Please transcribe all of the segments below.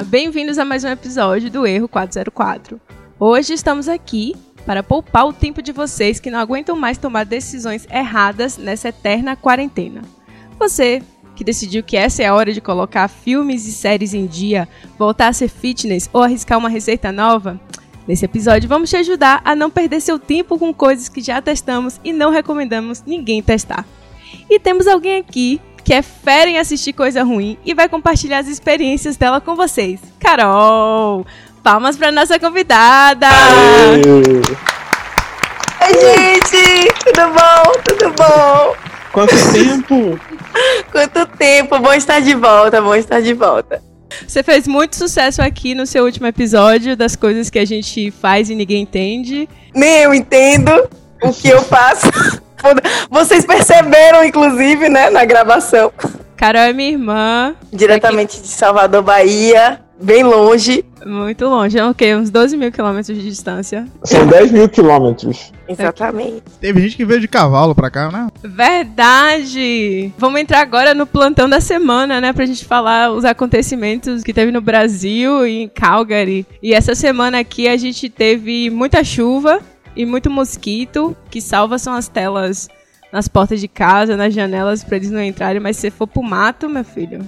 Bem-vindos a mais um episódio do Erro 404. Hoje estamos aqui para poupar o tempo de vocês que não aguentam mais tomar decisões erradas nessa eterna quarentena. Você que decidiu que essa é a hora de colocar filmes e séries em dia, voltar a ser fitness ou arriscar uma receita nova? Nesse episódio, vamos te ajudar a não perder seu tempo com coisas que já testamos e não recomendamos ninguém testar. E temos alguém aqui que é fera em assistir coisa ruim e vai compartilhar as experiências dela com vocês. Carol! Palmas para nossa convidada! Oi, gente! Tudo bom? Tudo bom? Quanto tempo? Quanto tempo? Bom estar de volta, bom estar de volta. Você fez muito sucesso aqui no seu último episódio das coisas que a gente faz e ninguém entende. Nem eu entendo o que eu faço. Vocês perceberam, inclusive, né, na gravação. Carol é minha irmã. Diretamente de Salvador, Bahia. Bem longe. Muito longe, é o quê? Uns 12 mil quilômetros de distância. São 10 mil quilômetros. Exatamente. Teve gente que veio de cavalo pra cá, né? Verdade! Vamos entrar agora no plantão da semana, né? Pra gente falar os acontecimentos que teve no Brasil e em Calgary. E essa semana aqui a gente teve muita chuva e muito mosquito. Que salva são as telas nas portas de casa, nas janelas, pra eles não entrarem. Mas se for pro mato, meu filho,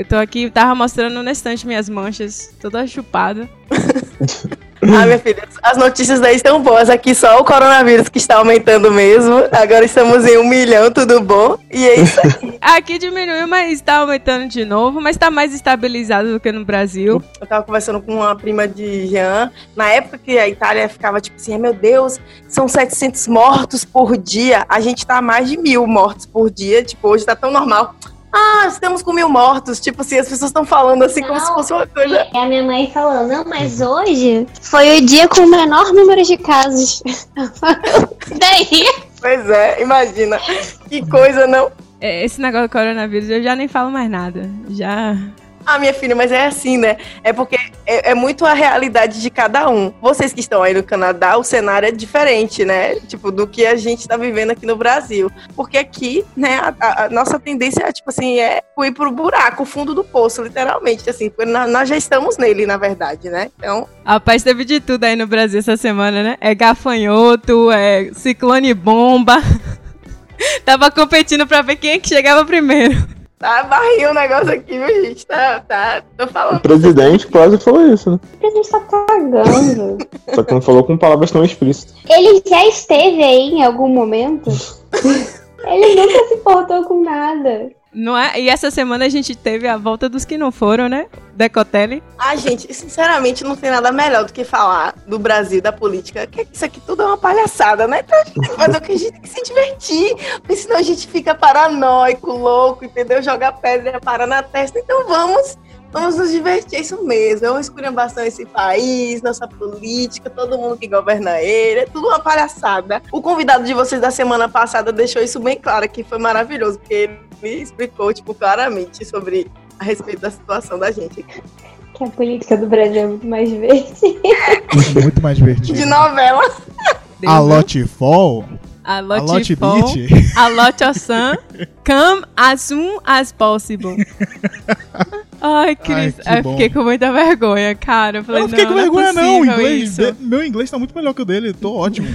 eu tô aqui, tava mostrando na estante minhas manchas, toda chupada. ah, minha filha, as notícias daí estão boas. Aqui só o coronavírus que está aumentando mesmo. Agora estamos em um milhão, tudo bom? E é isso aí. aqui diminuiu, mas está aumentando de novo, mas está mais estabilizado do que no Brasil. Eu tava conversando com uma prima de Jean, na época que a Itália ficava tipo assim, meu Deus, são 700 mortos por dia. A gente tá a mais de mil mortos por dia, tipo, hoje tá tão normal ah, estamos com mil mortos. Tipo assim, as pessoas estão falando assim não, como se fosse uma coisa. É a minha mãe falou, não, mas hoje foi o dia com o menor número de casos. Daí. Pois é, imagina. Que coisa, não? É, esse negócio do coronavírus, eu já nem falo mais nada. Já ah, minha filha, mas é assim, né? É porque é, é, muito a realidade de cada um. Vocês que estão aí no Canadá, o cenário é diferente, né? Tipo, do que a gente está vivendo aqui no Brasil. Porque aqui, né, a, a, nossa tendência é, tipo assim, é ir pro buraco, o fundo do poço, literalmente, assim. Porque nós já estamos nele, na verdade, né? Então... Rapaz, teve de tudo aí no Brasil essa semana, né? É gafanhoto, é ciclone bomba. Tava competindo pra ver quem é que chegava primeiro. Tá barril o negócio aqui, viu, gente? Tá, tá, tô falando. O presidente quase falou isso, né? O presidente tá cagando. Só que não falou com palavras tão explícitas. Ele já esteve aí em algum momento? Ele nunca se importou com nada. Não é? E essa semana a gente teve a volta dos que não foram, né? Decotelli. Ah, gente, sinceramente não tem nada melhor do que falar do Brasil, da política. Que isso aqui tudo é uma palhaçada, né? Então a gente tem que fazer o que a gente tem que se divertir. Porque senão a gente fica paranoico, louco, entendeu? Joga pedra, para na testa. Então vamos Vamos nos divertir, é isso mesmo. É uma esculhambação esse país, nossa política, todo mundo que governa ele. É tudo uma palhaçada. O convidado de vocês da semana passada deixou isso bem claro, que foi maravilhoso, porque ele me explicou, tipo, claramente sobre a respeito da situação da gente aqui. Que a política do Brasil é muito mais divertida. muito mais divertida. De novela. A Lotte A lot, a lot beach. A lot of sun. Come as soon as possible. Ai, Cris, Ai, eu fiquei com muita vergonha, cara. Eu, falei, eu não fiquei com não é vergonha, é não. Inglês, de, meu inglês tá muito melhor que o dele, tô ótimo.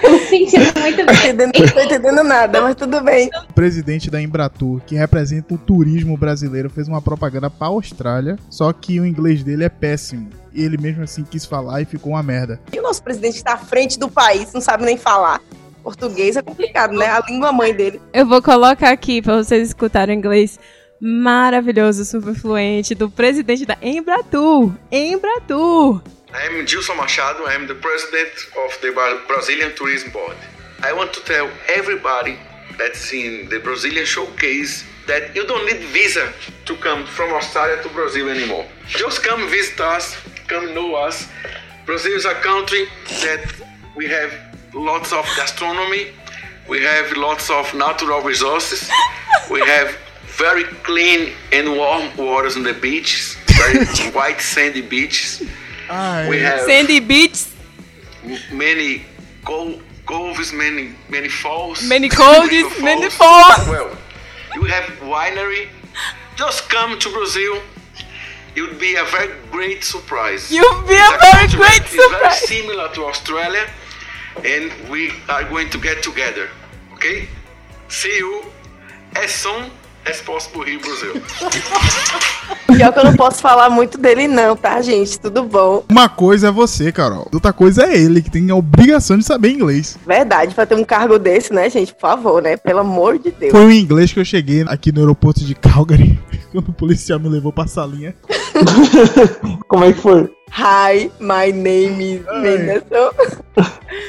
tô sentindo muito bem. Não tô entendendo nada, mas tudo bem. O presidente da Embratur, que representa o turismo brasileiro, fez uma propaganda pra Austrália, só que o inglês dele é péssimo. E ele mesmo assim quis falar e ficou uma merda. E o nosso presidente tá à frente do país, não sabe nem falar português é complicado, né? A língua mãe dele. Eu vou colocar aqui para vocês escutarem inglês maravilhoso, super fluente do presidente da Embratur. Embratur. I'm Gilson Machado. I'm the president of the Brazilian Tourism Board. I want to tell everybody that's in the Brazilian showcase that you don't need visa to come from Australia to Brazil anymore. Just come visit us, come know us. Brazil is a country that we have lots of gastronomy. We have lots of natural resources. we have very clean and warm waters on the beaches, very white sandy beaches. we have sandy beaches. Many coves, many many falls. Many coves, many falls. Well, you have winery. Just come to Brazil it would be a very great surprise. You'll be It's a very country great that is very similar to Australia, and we are going to get together. Okay? See you as soon as possible here in Brazil. Pior que eu não posso falar muito dele, não, tá, gente? Tudo bom. Uma coisa é você, Carol. Outra coisa é ele, que tem a obrigação de saber inglês. Verdade, pra ter um cargo desse, né, gente? Por favor, né? Pelo amor de Deus. Foi o inglês que eu cheguei aqui no aeroporto de Calgary, quando o policial me levou pra salinha. Como é que foi? Hi, my name is Ai. Menderson.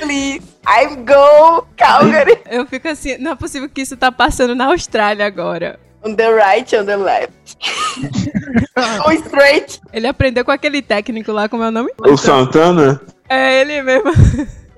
Please, I'm go Calgary. Eu fico assim, não é possível que isso tá passando na Austrália agora. On the right, on the left. Go straight. Ele aprendeu com aquele técnico lá, como é o nome? O Santana? É ele mesmo.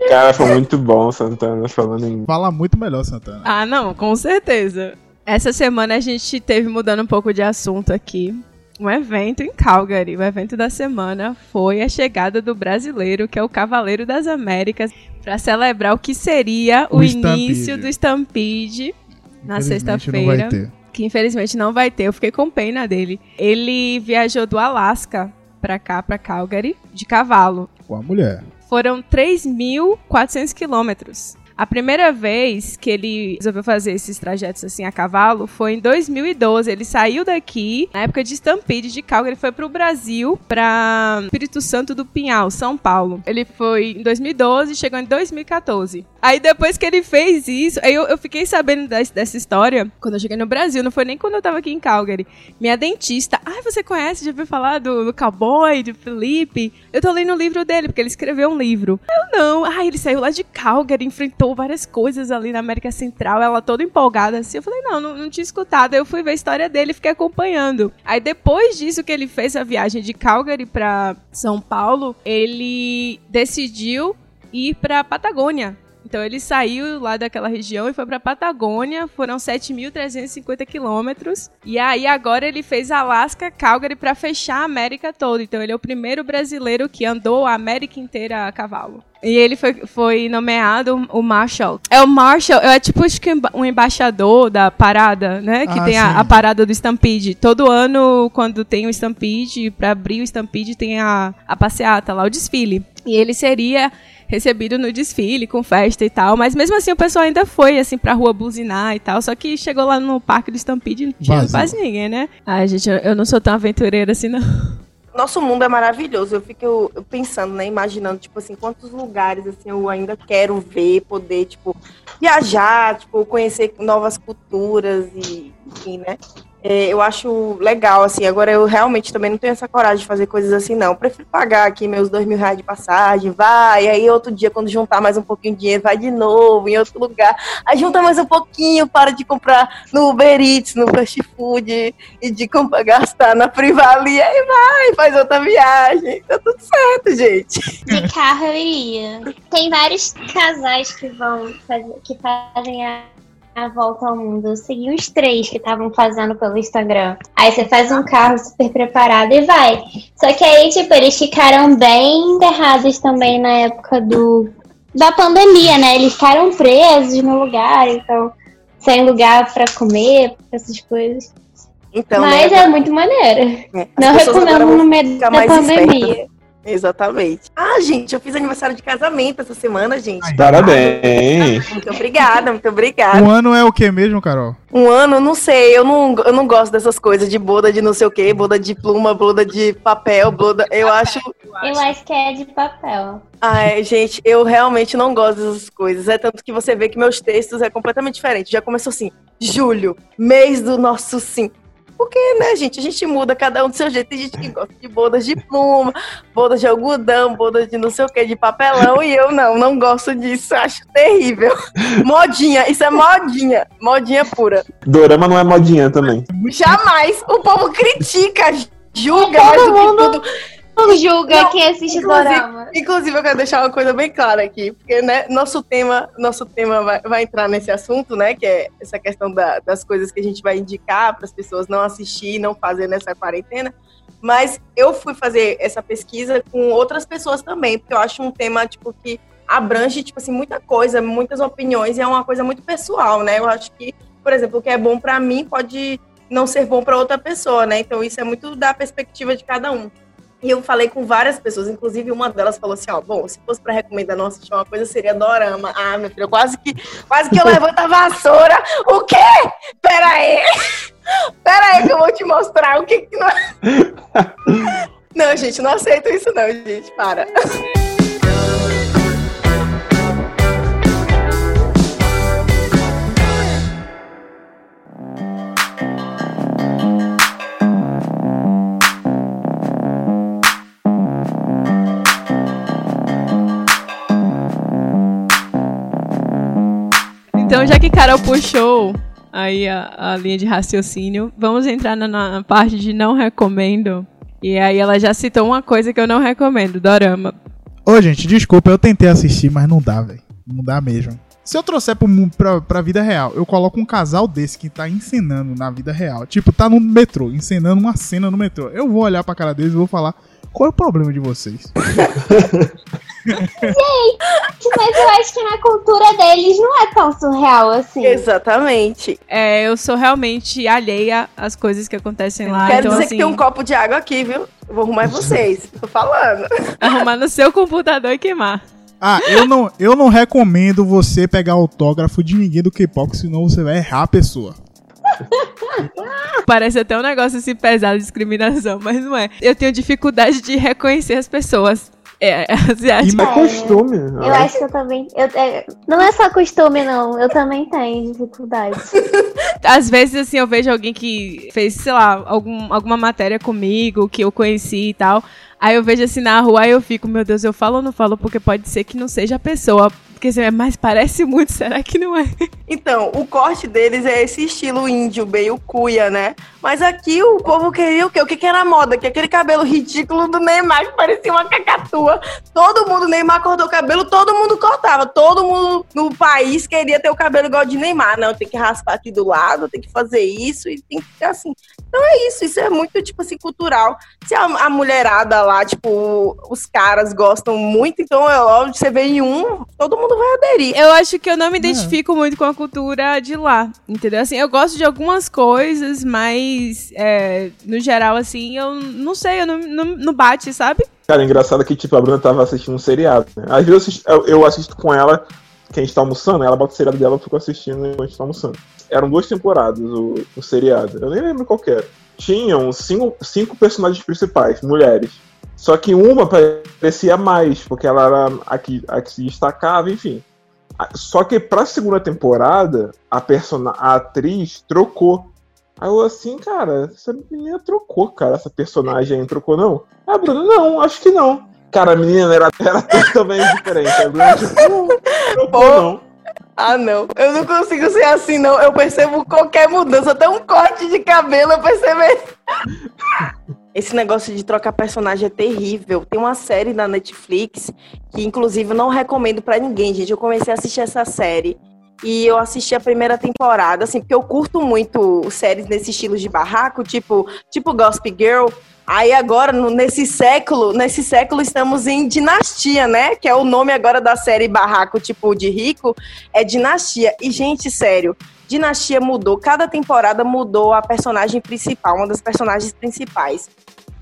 Cara, foi muito bom o Santana falando em. Fala muito melhor, Santana. Ah, não, com certeza. Essa semana a gente teve, mudando um pouco de assunto aqui, um evento em Calgary. O evento da semana foi a chegada do brasileiro, que é o Cavaleiro das Américas, para celebrar o que seria o, O início Stampede. do Stampede na sexta-feira. Que infelizmente não vai ter. Eu fiquei com pena dele. Ele viajou do Alasca pra cá, pra Calgary, de cavalo. Com a mulher. Foram 3.400 quilômetros. A primeira vez que ele resolveu fazer esses trajetos assim a cavalo foi em 2012. Ele saiu daqui na época de Stampede de Calgary, foi pro Brasil, pra Espírito Santo do Pinhal, São Paulo. Ele foi em 2012 e chegou em 2014. Aí depois que ele fez isso, aí eu, eu fiquei sabendo des- dessa história quando eu cheguei no Brasil, não foi nem quando eu tava aqui em Calgary. Minha dentista, ai, você conhece, já ouviu falar do, do cowboy, de Felipe? Eu tô lendo o livro dele, porque ele escreveu um livro. Eu não, ai, ele saiu lá de Calgary, enfrentou várias coisas ali na América Central, ela toda empolgada assim. Eu falei, não, não, não tinha escutado. Aí eu fui ver a história dele e fiquei acompanhando. Aí depois disso que ele fez a viagem de Calgary pra São Paulo, ele decidiu ir pra Patagônia. Então ele saiu lá daquela região e foi pra Patagônia, foram 7.350 quilômetros. E aí agora ele fez Alasca, Calgary pra fechar a América toda. Então ele é o primeiro brasileiro que andou a América inteira a cavalo. E ele foi, foi nomeado o Marshall. É o Marshall, é tipo um embaixador da parada, né? Que Ah, tem a, a parada do Stampede. Todo ano, quando tem o Stampede, pra abrir o Stampede, tem a, a passeata lá, o desfile. E ele seria recebido no desfile, com festa e tal. Mas mesmo assim o pessoal ainda foi, assim, pra rua buzinar e tal. Só que chegou lá no parque do Stampede e não tinha Vazio. quase ninguém, né? Ai, gente, eu, eu não sou tão aventureira assim, não. Nosso mundo é maravilhoso. Eu fico pensando, né? Imaginando, tipo assim, quantos lugares assim eu ainda quero ver, poder, tipo, viajar, tipo, conhecer novas culturas e, enfim, né? É, eu acho legal, assim. Agora eu realmente também não tenho essa coragem de fazer coisas assim, não. Eu prefiro pagar aqui meus dois mil reais de passagem, vai. Aí outro dia, quando juntar mais um pouquinho de dinheiro, vai de novo em outro lugar. Aí junta mais um pouquinho, para de comprar no Uber Eats, no fast food e de comprar, gastar na Privalia e vai, faz outra viagem. Tá tudo certo, gente. De carro eu iria. Tem vários casais que vão fazer, que fazem a, a volta ao mundo. Eu segui uns três que estavam fazendo pelo Instagram. Aí você faz um carro super preparado e vai. Só que aí, tipo, eles ficaram bem enterrados também na época do da pandemia, né? Eles ficaram presos no lugar, então sem lugar pra comer, essas coisas. Então, Mas né, é muito maneiro. as Não recomendo no meio da pandemia. Exatamente. Ah, gente, eu fiz aniversário de casamento essa semana, gente. Parabéns. Muito obrigada, muito obrigada. Um ano é o que mesmo, Carol? Um ano, não sei, eu não, eu não gosto dessas coisas de boda de não sei o que, boda de pluma, boda de papel, boda. Eu acho. Eu acho que é de papel. Ai, gente, eu realmente não gosto dessas coisas. É tanto que você vê que meus textos é completamente diferente. Já começou assim, julho, mês do nosso sim. Porque, né, gente, a gente muda cada um do seu jeito. Tem gente que gosta de bodas de pluma, bodas de algodão, bodas de não sei o que, de papelão, e eu não, não gosto disso. Acho terrível. Modinha, isso é modinha. Modinha pura. Dorama não é modinha também. Jamais. O povo critica, julga Todo mais do que tudo. Não julga Não, quem assiste inclusive- dorama. Inclusive, eu quero deixar uma coisa bem clara aqui, porque né, nosso tema, nosso tema vai, vai entrar nesse assunto, né? Que é essa questão da- das coisas que a gente vai indicar para as pessoas não assistir, não fazer nessa quarentena. Mas eu fui fazer essa pesquisa com outras pessoas também, porque eu acho um tema tipo que abrange tipo assim muita coisa, muitas opiniões e é uma coisa muito pessoal, né? Eu acho que, por exemplo, o que é bom para mim pode não ser bom para outra pessoa, né? Então isso é muito da perspectiva de cada um. E eu falei com várias pessoas, inclusive uma delas falou assim, ó, bom, se fosse para recomendar assistir uma coisa, seria Dorama. Ah, meu filho, quase que, quase que eu levanto a vassoura. O quê? Pera aí. Pera aí que eu vou te mostrar o que que não... Não, gente, não aceito isso não, gente, para. Então, já que Carol puxou aí a, a linha de raciocínio, vamos entrar na, na parte de não recomendo. E aí ela já citou uma coisa que eu não recomendo, Dorama. Ô, gente, desculpa, eu tentei assistir, mas não dá, velho. Não dá mesmo. Se eu trouxer pro, pra, pra vida real, eu coloco um casal desse que tá encenando na vida real. Tipo, tá no metrô, encenando uma cena no metrô. Eu vou olhar pra cara deles e vou falar: qual é o problema de vocês? Mas eu acho que na cultura deles não é tão surreal assim. Exatamente. É, eu sou realmente alheia às coisas que acontecem lá. Quero então, dizer assim, que tem um copo de água aqui, viu? Eu vou arrumar vocês. Tô falando. arrumar no seu computador e queimar. Ah, eu não, eu não recomendo você pegar autógrafo de ninguém do K-pop, senão você vai errar a pessoa. Parece até um negócio assim pesado de discriminação, mas não é. Eu tenho dificuldade de reconhecer as pessoas. É, asiáticas. É costume. Eu acho que eu também. eu- é, não é só costume, não. Eu também tenho dificuldade. Às vezes, assim, eu vejo alguém que fez, sei lá, algum, alguma matéria comigo, que eu conheci e tal. Aí eu vejo assim na rua, aí eu fico, meu Deus, eu falo ou não falo? Porque pode ser que não seja a pessoa. Porque é, mas parece muito, será que não é? Então, o corte deles é esse estilo índio, meio cuia, né? Mas aqui o povo queria o quê? O que, que era moda? Que aquele cabelo ridículo do Neymar, que parecia uma cacatua. Todo mundo, Neymar cortou o cabelo, todo mundo cortava. Todo mundo no país queria ter o cabelo igual de Neymar. Não, tem que raspar aqui do lado, tem que fazer isso e tem que ficar assim. Então é isso, isso é muito, tipo assim, cultural. Se a, a mulherada lá, tipo, os caras gostam muito, então é óbvio, você vê em um, todo mundo vai aderir. Eu acho que eu não me identifico muito com a cultura de lá, entendeu? Assim, eu gosto de algumas coisas, mas é, no geral, assim, eu não sei, eu não, não, não bate, sabe? Cara, engraçado que, tipo, a Bruna tava assistindo um seriado, né? Às vezes eu assisto, eu, eu assisto com ela, que a gente tá almoçando, ela bota o seriado dela, eu fico assistindo enquanto a gente tá almoçando. Eram duas temporadas o, o seriado, eu nem lembro qual que era. Tinham cinco, cinco personagens principais, mulheres. Só que uma parecia mais, porque ela era a que, a que se destacava, enfim. Só que pra segunda temporada, a, persona, a atriz trocou. Aí eu assim, cara, essa menina trocou, cara. Essa personagem aí trocou, não? Ah, Bruno, não, acho que não. Cara, a menina era, era totalmente diferente. A Bruna, tipo, não, trocou, não. Ah, não. Eu não consigo ser assim, não. Eu percebo qualquer mudança, até um corte de cabelo, eu percebo. Esse negócio de trocar personagem é terrível. Tem uma série na Netflix que, inclusive, não recomendo pra ninguém, gente. Eu comecei a assistir essa série e eu assisti a primeira temporada, assim, porque eu curto muito séries nesse estilo de barraco, tipo, tipo Gossip Girl. Aí agora, no- nesse século, nesse século estamos em Dinastia, né? Que é o nome agora da série Barraco, tipo, de rico, é Dinastia. E, gente, sério, Dinastia mudou, cada temporada mudou a personagem principal, uma das personagens principais.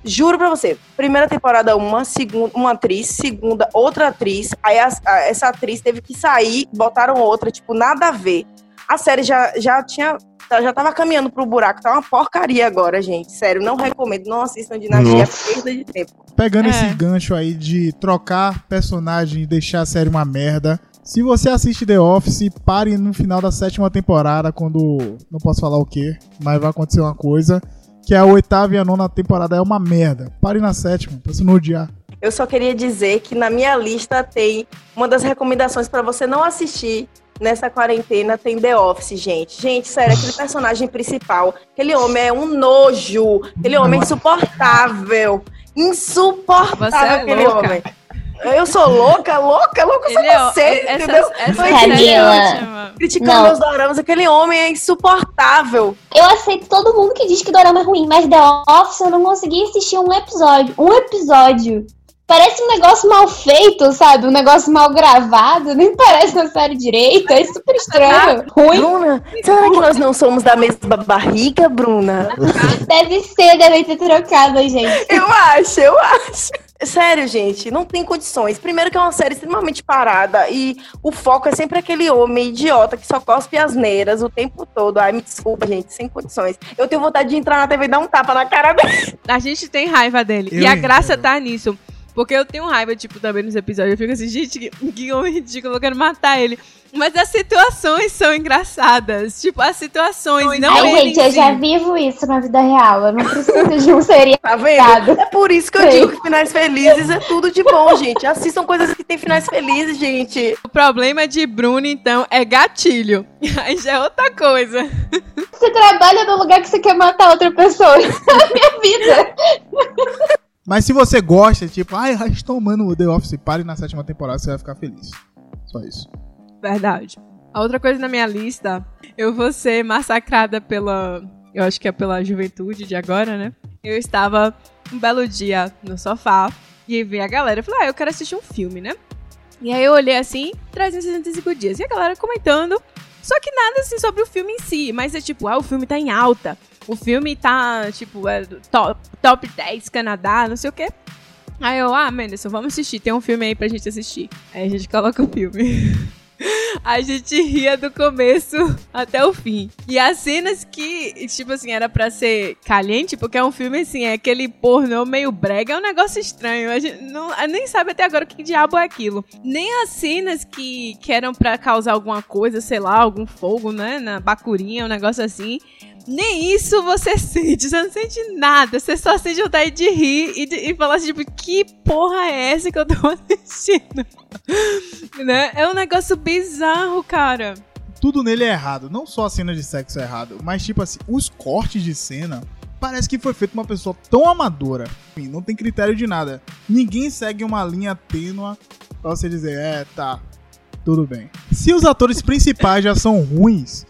Juro pra você, primeira temporada uma, segunda, uma atriz, segunda outra atriz, aí as- a- essa atriz teve que sair, botaram outra, tipo, nada a ver. A série já, já tinha, já tava caminhando pro buraco, tá uma porcaria agora, gente, sério, não recomendo, não assistam Dinastia, Nossa. perda de tempo. Pegando É. esse gancho aí de trocar personagem e deixar a série uma merda. Se você assiste The Office, pare no final da sétima temporada, quando. Não posso falar o que, mas vai acontecer uma coisa. Que a oitava e a nona temporada é uma merda. Pare na sétima, pra você não odiar. Eu só queria dizer que na minha lista tem uma das recomendações pra você não assistir nessa quarentena tem The Office, gente. Gente, sério, aquele personagem principal, aquele homem é um nojo, aquele homem é insuportável. Insuportável Você é aquele louca. homem. Eu sou louca, louca, louca sou Ele é você, essa- entendeu? essa Mas série é. Criticando Não. meus doramas, aquele homem é insuportável. Eu aceito todo mundo que diz que Dorama é ruim, mas The Office eu não consegui assistir um episódio. Um episódio. Parece um negócio mal feito, sabe? Um negócio mal gravado, nem parece uma série direito, é super estranho. Ruim. Bruna, será que nós não somos da mesma barriga, Bruna? Deve ser, deve ter trocado, gente. Eu acho, eu acho. Sério, gente, não tem condições. Primeiro que é uma série extremamente parada e o foco é sempre aquele homem idiota que só cospe asneiras o tempo todo. Ai, me desculpa, gente, sem condições. Eu tenho vontade de entrar na TV e dar um tapa na cara dele. A gente tem raiva dele. Eu e a graça tá nisso. Porque eu tenho raiva, tipo, também nos episódios. Eu fico assim, gente, que, que homem ridículo, eu quero matar ele. Mas as situações são engraçadas. Tipo, as situações, não Ai, gente, eu si. já vivo isso na vida real. Eu não preciso de um seriado. Tá vendo? É por isso que eu Sei. digo que finais felizes é tudo de bom, gente. Assistam coisas que tem finais felizes, gente. O problema de Bruno, então, é gatilho. Aí já é outra coisa. Você trabalha no lugar que você quer matar outra pessoa. É a minha vida. Mas se você gosta, tipo, ai, ah, estou amando o The Office, pare na sétima temporada, você vai ficar feliz. Só isso. Verdade. A outra coisa na minha lista, eu vou ser massacrada pela. Eu acho que é pela juventude de agora, né? Eu estava um belo dia no sofá e vi a galera. Eu falei, ah, eu quero assistir um filme, né? E aí eu olhei assim, 365 dias. E a galera comentando. Só que nada assim sobre o filme em si. Mas é tipo, ah, o filme tá em alta. O filme tá, tipo, é top, top 10 Canadá, não sei o quê. Aí eu, ah, Menderson, vamos assistir. Tem um filme aí pra gente assistir. Aí a gente coloca o filme. A gente ria do começo até o fim. E as cenas que, tipo assim, era pra ser caliente, porque é um filme assim, é aquele pornô meio brega, é um negócio estranho. A gente não, a- nem sabe até agora o que diabo é aquilo. Nem as cenas que, que eram pra causar alguma coisa, sei lá, algum fogo, né, na bacurinha, um negócio assim. Nem isso você sente, você não sente nada, você só sente vontade de rir e, de, e falar assim, tipo, que porra é essa que eu tô assistindo? né? É um negócio bizarro, cara. Tudo nele é errado. Não só a cena de sexo é errado, mas tipo assim, os cortes de cena. Parece que foi feito uma pessoa tão amadora. Enfim, não tem critério de nada. Ninguém segue uma linha tênua pra você dizer, é, tá, tudo bem. Se os atores principais já são ruins,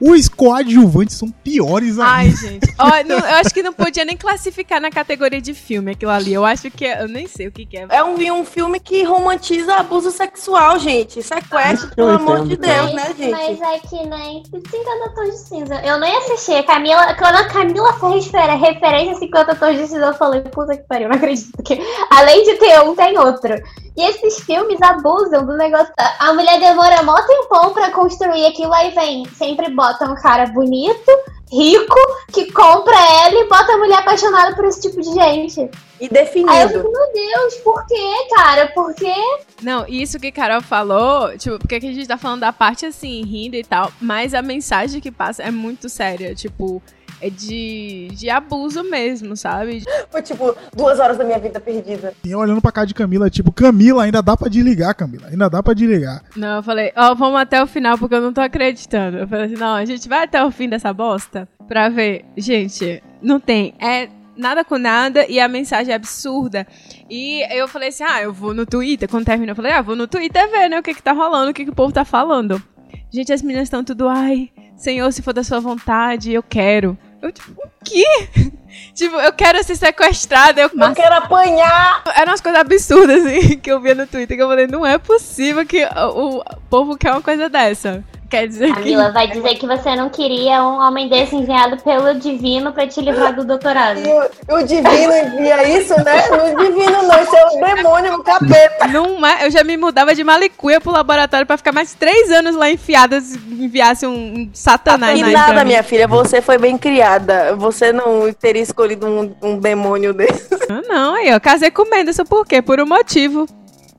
os coadjuvantes são piores ainda. Ai, gente. Ó, não- eu acho que não podia nem classificar na categoria de filme aquilo ali. Eu acho que é, eu nem sei o que, que é. É um, um filme que romantiza abuso sexual, gente. Sequestro, Eu pelo amor de entendo. Deus, né, gente? Mas é que nem 50 tons de cinza. Eu nem assisti. A Camila, quando a Camila fez refer- referência a 50 tons de cinza, eu falei, puta que pariu, não acredito. Que além de ter um, tem outro. E esses filmes abusam do negócio. A mulher demora mó tempão pra construir aquilo, aí vem. Sempre bota um cara bonito, rico, que compra ela e bota a mulher apaixonada por esse tipo de gente. E Aí eu definido. fico, meu Deus, por quê, cara? Por quê? Não, isso que Carol falou, tipo, porque que a gente tá falando da parte assim, rindo e tal, mas a mensagem que passa é muito séria, tipo, é de, de abuso mesmo, sabe? Foi tipo duas horas da minha vida perdida. E eu olhando pra cá de Camila, tipo, Camila, ainda dá pra desligar, Camila. Ainda dá pra desligar. Não, eu falei, ó, vamos até o final porque eu não tô acreditando. Eu falei assim, não, a gente vai até o fim dessa bosta pra ver. Gente, não tem. É nada com nada e a mensagem é absurda. E eu falei assim, ah, eu vou no Twitter. Quando terminou, eu falei, ah, vou no Twitter ver, né, o que que tá rolando, o que que o povo tá falando. Gente, as meninas estão tudo, ai, Senhor, se for da sua vontade, eu quero. Eu, tipo, o quê? tipo, eu quero ser sequestrada. Eu, Eu quero apanhar! eram umas coisas absurdas, assim, que eu via no Twitter, que eu falei, não é possível que o, o povo quer uma coisa dessa. Quer dizer que... Camila vai dizer que você não queria um homem desse enviado pelo divino pra te livrar do doutorado. E o, o divino envia isso, né? No divino não, isso é o demônio, o capeta. Não é, eu já me mudava de malicuia pro laboratório pra ficar mais três anos lá enfiada se enviasse um, um satanás E nada, minha filha, você foi bem criada. Você não teria escolhido um, um demônio desse. Ah, não, aí, ó, casei com o Menderson por quê? Por um motivo.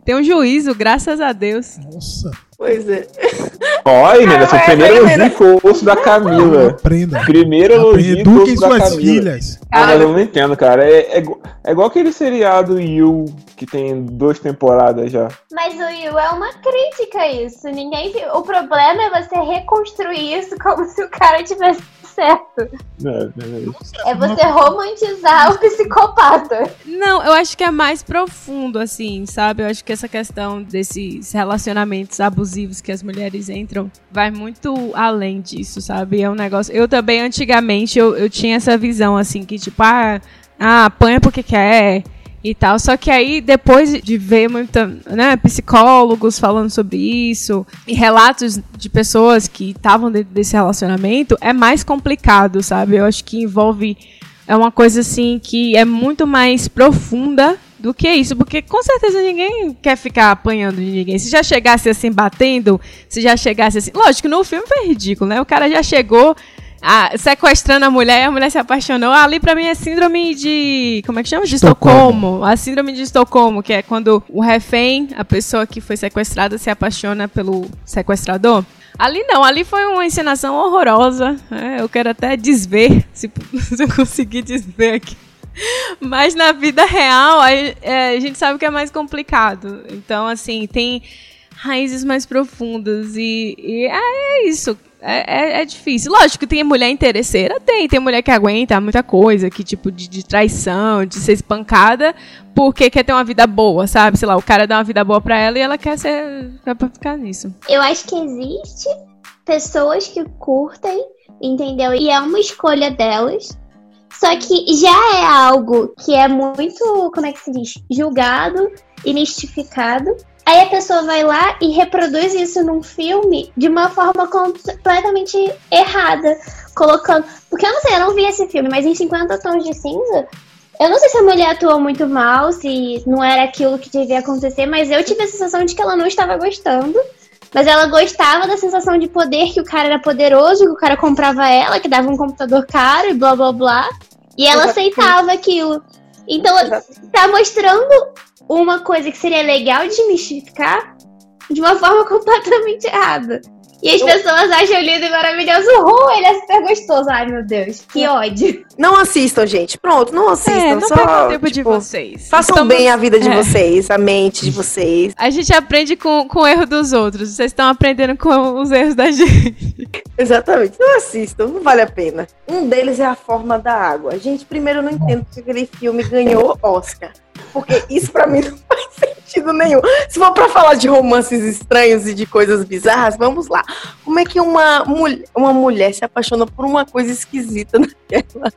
Tem um juízo, graças a Deus. Nossa, Pois é. Olha, menina, seu primeiro essa aí, elogio foi o osso da Camila. aprenda. Primeiro elogio foi o osso da suas Camila. filhas. Ah, mas eu não entendo, cara. É, é, é igual aquele seriado You, que tem duas temporadas já. Mas o Yu é uma crítica a isso. Ninguém viu. O problema é você reconstruir isso como se o cara tivesse certo. É, é. É você romantizar o psicopata. Não, eu acho que é mais profundo, assim, sabe? Eu acho que essa questão desses relacionamentos abusivos que as mulheres entram vai muito além disso, sabe? É um negócio. Eu também, antigamente, eu, eu tinha essa visão, assim, que tipo, ah, ah apanha porque quer. E tal. Só que aí, depois de ver muita, né, psicólogos falando sobre isso e relatos de pessoas que estavam dentro desse relacionamento, é mais complicado, sabe? Eu acho que envolve. É uma coisa assim que é muito mais profunda do que isso, porque com certeza ninguém quer ficar apanhando de ninguém. Se já chegasse assim batendo, se já chegasse assim. Lógico, no filme foi ridículo, né? O cara já chegou a, sequestrando a mulher e a mulher se apaixonou. Ali pra mim é síndrome de. Como é que chama? De Estocolmo. A síndrome de Estocolmo, que é quando o refém, a pessoa que foi sequestrada, se apaixona pelo sequestrador. Ali não, ali foi uma encenação horrorosa. né? eu quero até desver, se, se eu conseguir desver aqui. Mas na vida real, a, é, a gente sabe que é mais complicado. Então, assim, tem raízes mais profundas. E, e é, é isso. É, é, é difícil. Lógico tem mulher interesseira, tem. Tem mulher que aguenta muita coisa, que tipo de, de traição, de ser espancada, porque quer ter uma vida boa, sabe? Sei lá, o cara dá uma vida boa pra ela e ela quer ser. quer ficar nisso. Eu acho que existe pessoas que curtem, entendeu? E é uma escolha delas. Só que já é algo que é muito, como é que se diz? Julgado e mistificado. Aí a pessoa vai lá e reproduz isso num filme de uma forma completamente errada. Colocando. Porque eu não sei, eu não vi esse filme, mas em 50 Tons de Cinza, eu não sei se a mulher atuou muito mal, se não era aquilo que devia acontecer, mas eu tive a sensação de que ela não estava gostando. Mas ela gostava da sensação de poder, que o cara era poderoso, que o cara comprava ela, que dava um computador caro e blá blá blá. E ela Exatamente. aceitava aquilo. Então, tá mostrando uma coisa que seria legal de mistificar de uma forma completamente errada. E as pessoas acham lindo e maravilhoso. Oh, ele é super gostoso. Ai, meu Deus, que ódio. Não assistam, gente. Pronto, não assistam. É, não só, o tempo de tipo, vocês. Façam Estamos- bem a vida de é. vocês, a mente de vocês. A gente aprende com, com o erro dos outros. Vocês estão aprendendo com os erros da gente. Exatamente. Não assistam, não vale a pena. Um deles é a forma da água. Gente, primeiro eu não entendo porque aquele filme ganhou Oscar. Porque isso pra mim não faz sentido nenhum. Se for pra falar de romances estranhos e de coisas bizarras, vamos lá. Como é que uma, mul uma mulher se apaixona por uma coisa esquisita naquela?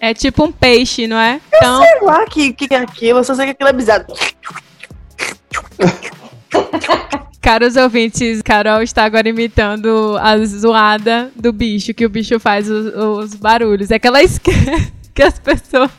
É tipo um peixe, não é? Então, Sei lá que, que é aquilo, eu só sei que aquilo é bizarro. caros ouvintes, Carol está agora imitando a zoada do bicho, que o bicho faz os, os barulhos. É que ela esquece que as pessoas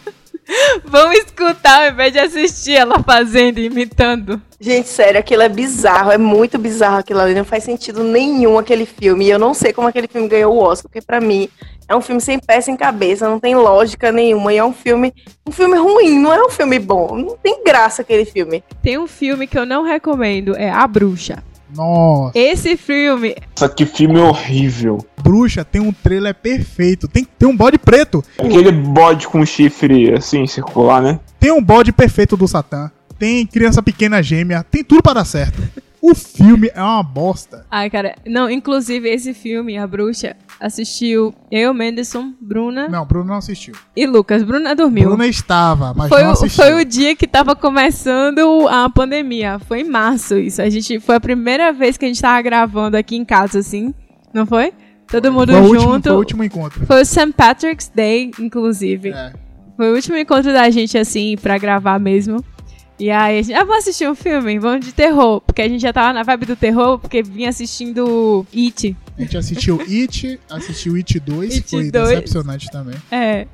vão escutar ao invés de assistir ela fazendo e imitando. Gente, sério, aquilo é bizarro, é muito bizarro aquilo ali, não faz sentido nenhum aquele filme. E eu não sei como aquele filme ganhou o Oscar, porque pra mim é um filme sem pé, sem cabeça, não tem lógica nenhuma. E é um filme, um filme ruim, não é um filme bom. Não tem graça aquele filme. Tem um filme que eu não recomendo, é A Bruxa. Nossa. Esse filme, Nossa, que filme horrível. Bruxa tem um trailer perfeito. Tem, tem um bode preto. Aquele bode com chifre assim, circular, né? Tem um bode perfeito do Satã. Tem criança pequena gêmea. Tem tudo para dar certo. O filme é uma bosta. Ai, cara, não, inclusive esse filme, A Bruxa, assistiu eu, Menderson, Bruna Não, Bruno não assistiu. e Lucas. Bruna dormiu. Bruna estava, mas foi, não o, assistiu. foi o dia que tava começando a pandemia. Foi em março isso. A gente foi a primeira vez que a gente tava gravando aqui em casa, assim. Não foi? Todo mundo Foi junto. último, foi o último encontro. Foi o St. Patrick's Day, inclusive. É. Foi o último encontro da gente, assim, pra gravar mesmo. E aí a gente, ah, vamos assistir um filme? Vamos de terror. Porque a gente já tava na vibe do terror, porque vinha assistindo It. A gente assistiu It, assistiu It 2, It foi 2. decepcionante também. É,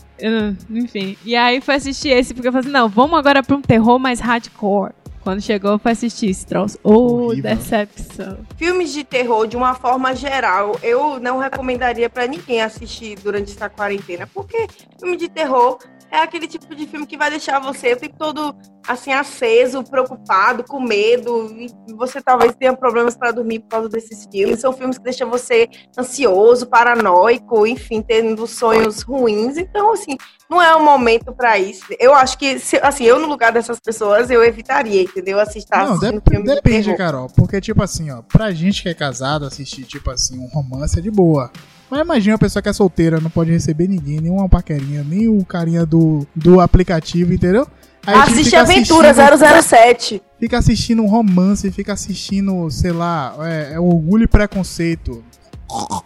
enfim. E aí foi assistir esse, porque eu falei assim, não, vamos agora pra um terror mais hardcore. Quando chegou, foi assistir esse troço. Oh, Horrível. decepção. Filmes de terror, de uma forma geral, eu não recomendaria pra ninguém assistir durante essa quarentena, porque filme de terror é aquele tipo de filme que vai deixar você o todo assim aceso, preocupado, com medo, e você talvez tenha problemas pra dormir por causa desses filmes. São filmes que deixam você ansioso, paranoico, enfim, tendo sonhos ruins. Então, assim, não é um momento pra isso. Eu acho que, se- assim, eu no lugar dessas pessoas, eu evitaria, entendeu? Assistir Não, dep- de depende, terror. Carol. Porque, tipo assim, ó, pra gente que é casado, assistir, tipo assim, um romance é de boa. Mas imagina a pessoa que é solteira, não pode receber ninguém, nenhuma paquerinha, nem o carinha do, do aplicativo, entendeu? Aí a Assiste fica Aventura assistindo- 007. Fica assistindo um romance, fica assistindo, sei lá, é, é Orgulho e Preconceito.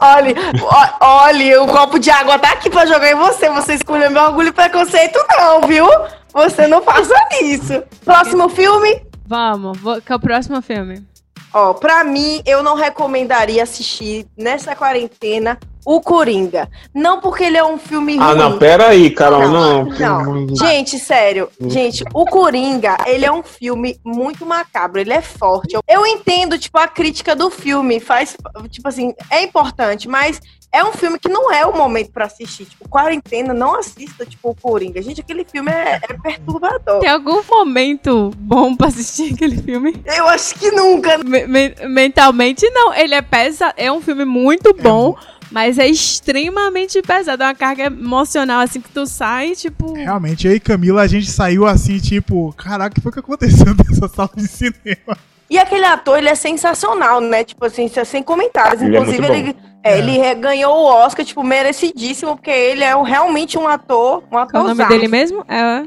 Olha, ó- olha, o copo de água tá aqui pra jogar em você. Você escolheu meu orgulho e preconceito, não, viu? Você não faça isso. Próximo filme? Vamos, vou, que é o próximo filme. Ó, pra mim, eu não recomendaria assistir nessa quarentena o Coringa. Não porque ele é um filme ruim. Ah, não, pera aí, Carol, Não, não. não. Gente, sério. Gente, o Coringa, ele é um filme muito macabro, ele é forte. Eu- entendo, tipo, a crítica do filme, faz, tipo assim, é importante, mas é um filme que não é o momento pra assistir. Tipo, quarentena, não assista, tipo, o Coringa. Gente, aquele filme é, é perturbador. Tem algum momento bom pra assistir aquele filme? Eu acho que nunca. Me- me- mentalmente, não. Ele é pesado. É um filme muito bom, mas é extremamente pesado. É uma carga emocional, assim, que tu sai, tipo. Realmente, eu e Camila, a gente saiu assim, tipo, caraca, o que foi que aconteceu nessa sala de cinema? E aquele ator, ele é sensacional, né? Tipo assim, sem- sem comentários. Ele é Inclusive, muito ele, é, ele re- ganhou o Oscar, tipo, merecidíssimo, porque ele é um- realmente um ator, um Qual é o nome dele mesmo? É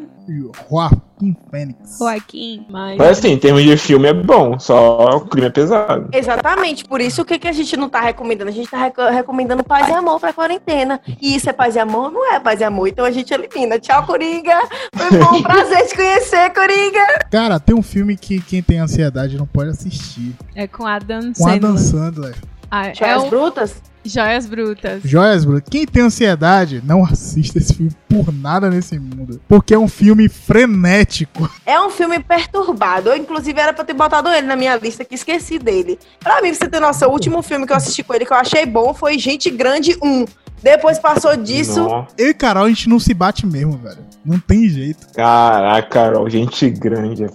Joaquim Fênix. Joaquim. Mas... Mas assim, em termos de filme é bom, só o clima é pesado. Exatamente, por isso o que, que a gente não tá recomendando? A gente tá reco- recomendando paz e amor pra quarentena. E isso é paz e amor? Não é paz e amor, então a gente elimina. Tchau, Coringa! Foi bom, prazer te conhecer, Coringa! Cara, tem um filme que quem tem ansiedade não pode assistir. É com Adam Com Adam Sandler. Ah, é Joias o brutas? Joias Brutas. Joias, Bruno. Quem tem ansiedade, não assista esse filme por nada nesse mundo. Porque é um filme frenético. É um filme perturbado. Eu, inclusive, era pra ter botado ele na minha lista, que esqueci dele. Pra mim, pra você ter noção, o último filme que eu assisti com ele que eu achei bom foi Gente Grande 1. Depois passou disso. Nossa, Eu e Carol, a gente não se bate mesmo, velho. Não tem jeito. Caraca, Carol, gente grande.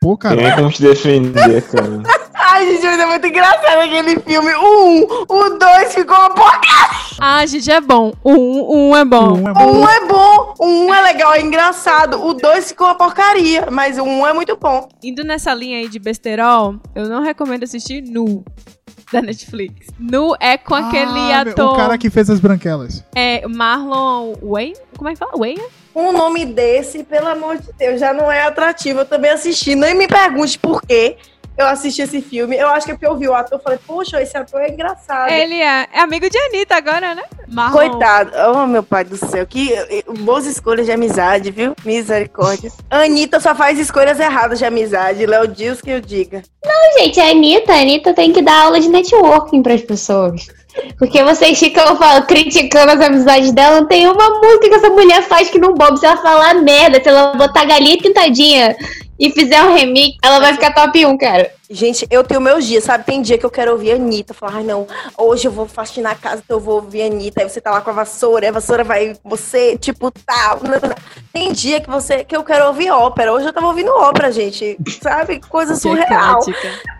Pô, Tem cara. nem como te defender, cara. Ai, gente, mas é muito engraçado aquele filme. O 1, o 2 ficou uma porcaria. Ah, gente, é bom. O um, o um é bom. Um é O bom. 1 é bom, o 1 é legal, é engraçado. O 2 ficou uma porcaria, mas o 1 é muito bom. Indo nessa linha aí de besterol, eu não recomendo assistir Nu. Da Netflix. Nu é com aquele Ah, ator. O cara que fez as branquelas. É Marlon Wayne? Como é que fala? Wayne? Um nome desse, pelo amor de Deus, já não é atrativo. Eu também assisti. Nem me pergunte por quê eu assisti esse filme. Eu acho que é porque eu vi o ator e falei, poxa, esse ator é engraçado. Ele é, é amigo de Anitta agora, né? Marlon. Coitado. Oh, meu pai do céu. Que eh, boas escolhas de amizade, viu? Misericórdia. Anitta só faz escolhas erradas de amizade. Léo Dias que eu diga. Gente, a Anitta, a Anitta tem que dar aula de networking pras pessoas. Porque vocês ficam falando, criticando as amizades dela. Não tem uma música que essa mulher faz que não bombe. Se ela falar merda, se ela botar galinha pintadinha e fizer um remix, ela vai ficar top 1, cara. Gente, eu tenho meus dias, sabe? Tem dia que eu quero ouvir a Anitta. Falar, ai não, hoje eu vou faxinar a casa, então eu vou ouvir a Anitta. Aí você tá lá com a vassoura, a vassoura vai você, tipo, tal. nanana. Tem dia que você que eu quero ouvir ópera. Hoje eu tava ouvindo ópera, gente. Sabe? Coisa surreal.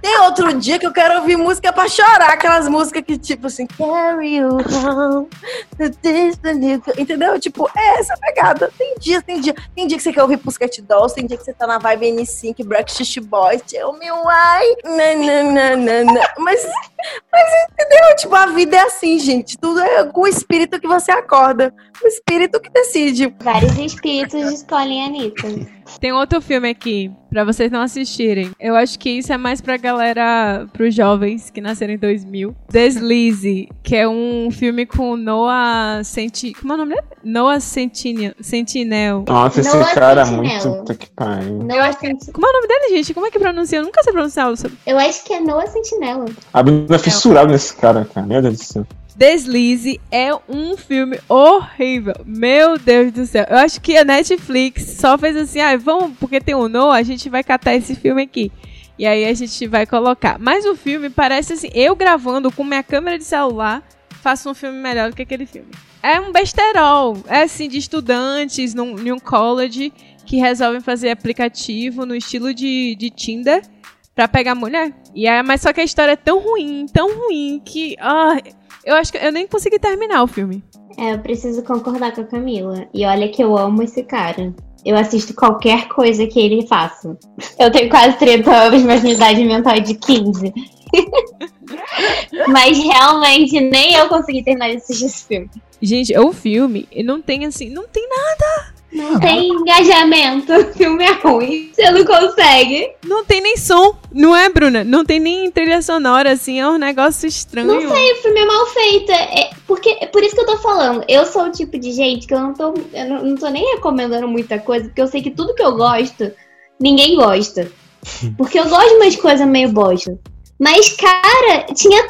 Tem outro dia que eu quero ouvir música pra chorar, aquelas músicas que, tipo assim, carry you home, entendeu? Tipo, é essa pegada. Tem dia, tem dia. Tem dia que você quer ouvir Pussycat Dolls, tem dia que você tá na vibe N5, Breakfast Boys, tell me why, nananana. Mas, mas entendeu? Tipo, a vida é assim, gente. Tudo é com o espírito que você acorda. O espírito que decide. Vários espíritos escolhem a Anitta. Tem outro filme aqui, pra vocês não assistirem. Eu acho que isso é mais pra galera, pros jovens que nasceram em 2000. Deslize, que é um filme com Noah Senti... Como é o nome dele? Noah Sentinel. Sentinel. Nossa, esse Noah cara é muito. Puta que pariu. Noah Senti- Como é o nome dele, gente? Como é que pronuncia? Eu nunca sei pronunciar. o seu- Eu acho que é Noah Sentinela. A menina fissurada nesse cara, cara. Meu Deus do céu. Deslize é um filme horrível. Meu Deus do céu. Eu acho que a Netflix só fez assim, ah, vamos, porque tem o Noah, a gente vai catar esse filme aqui. E aí a gente vai colocar. Mas o filme parece assim, eu gravando com minha câmera de celular, faço um filme melhor do que aquele filme. É um besterol. É assim, de estudantes num, num college que resolvem fazer aplicativo no estilo de, de Tinder pra pegar mulher. E é, mas só que a história é tão ruim, tão ruim, que. ah, eu acho que eu nem consegui terminar o filme. É, eu preciso concordar com a Camila. E olha que eu amo esse cara. Eu assisto qualquer coisa que ele faça. Eu tenho quase 30 anos, mas minha idade mental é de 15. Mas realmente nem eu consegui terminar de assistir esse filme. Gente, o filme não tem assim, não tem nada. Não tem engajamento. O filme é ruim. Você não consegue. Não tem nem som, não é, Bruna? Não tem nem trilha sonora, assim, é um negócio estranho. Não sei, o filme é mal feito. É, porque, é por isso que eu tô falando. Eu sou o tipo de gente que eu não tô. Eu não, não tô nem recomendando muita coisa, porque eu sei que tudo que eu gosto, ninguém gosta. Porque eu gosto de umas coisas meio bosta. Mas, cara, tinha.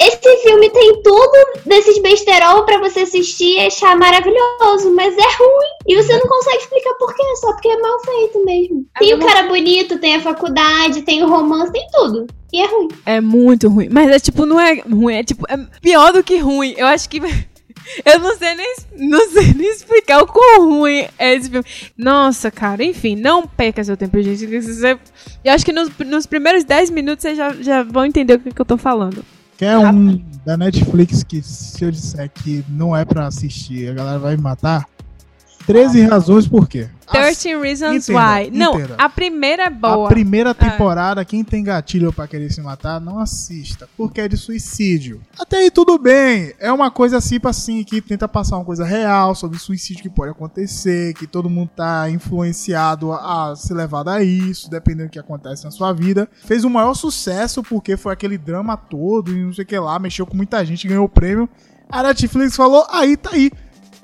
Esse filme tem tudo desses besterol pra você assistir e achar maravilhoso, mas é ruim. E você não consegue explicar por quê, só porque é mal feito mesmo. Tem o cara bonito, tem a faculdade, tem o romance, tem tudo. E é ruim. É muito ruim. Mas é tipo, não é ruim, é tipo, é pior do que ruim. Eu acho que. Eu não sei nem, não sei nem explicar o quão ruim é esse filme. Nossa, cara, enfim, não perca seu tempo, gente. Você- Eu acho que nos, nos primeiros 10 minutos vocês já, já vão entender o que, que eu tô falando. Quer um da Netflix que se eu disser que não é pra assistir, a galera vai me matar? 13 razões por quê. 13 Reasons entenda, Why. Não, entenda. a primeira é boa. A primeira temporada, quem tem gatilho pra querer se matar, não assista, porque é de suicídio. Até aí tudo bem, é uma coisa assim, assim, que tenta passar uma coisa real sobre suicídio que pode acontecer, que todo mundo tá influenciado a, a ser levado a isso, dependendo do que acontece na sua vida. Fez o maior sucesso porque foi aquele drama todo e não sei o que lá, mexeu com muita gente, ganhou o prêmio. A Netflix falou, aí tá aí.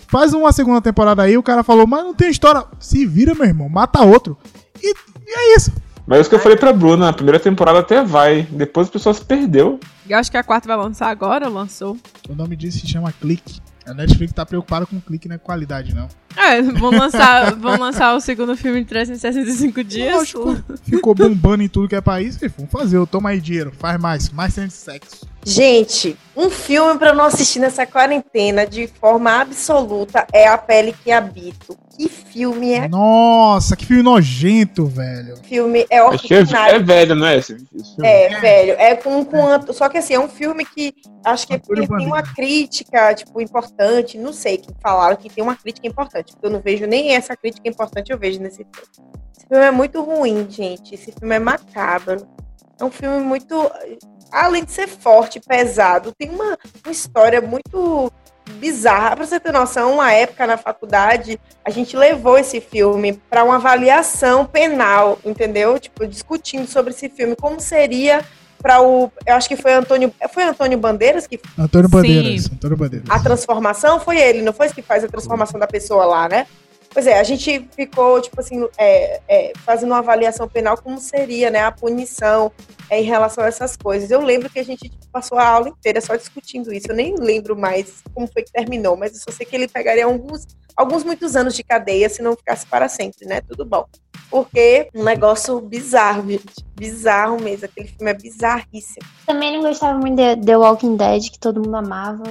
Faz uma segunda temporada aí, o cara falou, mas não tem história. Se vira, meu irmão, mata outro. E, e é isso. Mas é isso que eu falei pra Bruna, a primeira temporada até vai, depois o pessoal se perdeu. Eu acho que a quarta vai lançar agora, lançou. O nome disso se chama Clique. A Netflix tá preocupada com clique, não é qualidade, não. É, vão lançar, vão lançar o segundo filme em 365 dias. Lógico. Ficou bombando em tudo que é país. E vamos fazer, toma aí dinheiro, faz mais, mais cena de sexo. Gente, um filme pra eu não assistir nessa quarentena de forma absoluta é A Pele que Habito. Que filme é? Nossa, que filme nojento, velho. Filme é é, ordinário. é velho, não é? Esse, esse filme? É, velho, é com, com Ant- só que assim, é um filme que acho que é tem uma crítica, tipo, importante, não sei, que falaram que tem uma crítica importante, porque eu não vejo nem essa crítica importante eu vejo nesse filme. Esse filme é muito ruim, gente, esse filme é macabro. É um filme muito, além de ser forte, pesado, tem uma, uma história muito bizarra. Pra você ter noção, uma época na faculdade, a gente levou esse filme para uma avaliação penal, entendeu? Tipo, discutindo sobre esse filme, como seria para o, eu acho que foi Antônio, foi Antônio Bandeiras que Antônio Sim. Bandeiras. Antônio Bandeiras. a transformação foi ele, não foi esse que faz a transformação da pessoa lá, né? Pois é, a gente ficou, tipo assim, é, é, fazendo uma avaliação penal como seria, né, a punição é, em relação a essas coisas. Eu lembro que a gente tipo, passou a aula inteira só discutindo isso. Eu nem lembro mais como foi que terminou, mas eu só sei que ele pegaria alguns, alguns muitos anos de cadeia se não ficasse para sempre, né? Tudo bom. Porque um negócio bizarro, gente. Bizarro mesmo. Aquele filme é bizarríssimo. Também não gostava muito de The Walking Dead, que todo mundo amava.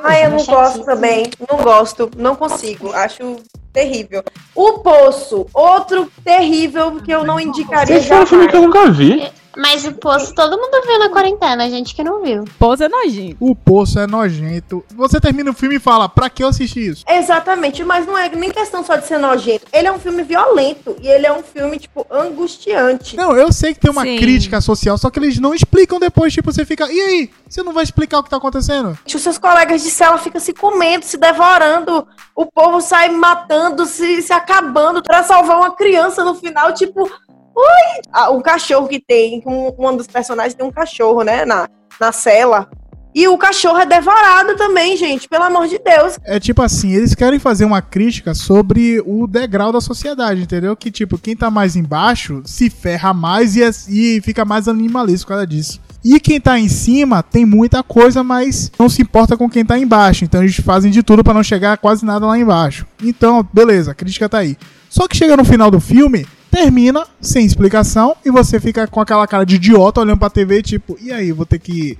Ah, eu não gosto também. Não gosto, não consigo. Acho terrível. O Poço, outro terrível que eu não indicaria Esse é um filme que eu nunca vi. Mas o Poço todo mundo viu na quarentena, a gente que não viu. Pousa nojinho. O Poço é nojento. Você termina o filme e fala, pra que eu assistir isso? Exatamente, mas não é nem questão só de ser nojento. Ele é um filme violento e ele é um filme, tipo, angustiante. Não, eu sei que tem uma Sim. crítica social, só que eles não explicam depois, tipo, você fica, e aí? Você não vai explicar o que tá acontecendo? Os seus colegas de cela ficam se comendo, se devorando. O povo sai matando, se, se acabando pra salvar uma criança no final, tipo, oi! Ah, o cachorro que tem, um, um dos personagens tem um cachorro, né, na, na cela. E o cachorro é devorado também, gente, pelo amor de Deus. É tipo assim, eles querem fazer uma crítica sobre o degrau da sociedade, entendeu? Que tipo, quem tá mais embaixo se ferra mais e, é- e fica mais animalista por causa disso. E quem tá em cima tem muita coisa, mas não se importa com quem tá embaixo. Então eles fazem de tudo pra não chegar a quase nada lá embaixo. Então, beleza, a crítica tá aí. Só que chega no final do filme, termina sem explicação e você fica com aquela cara de idiota olhando pra TV, tipo, e aí, vou ter que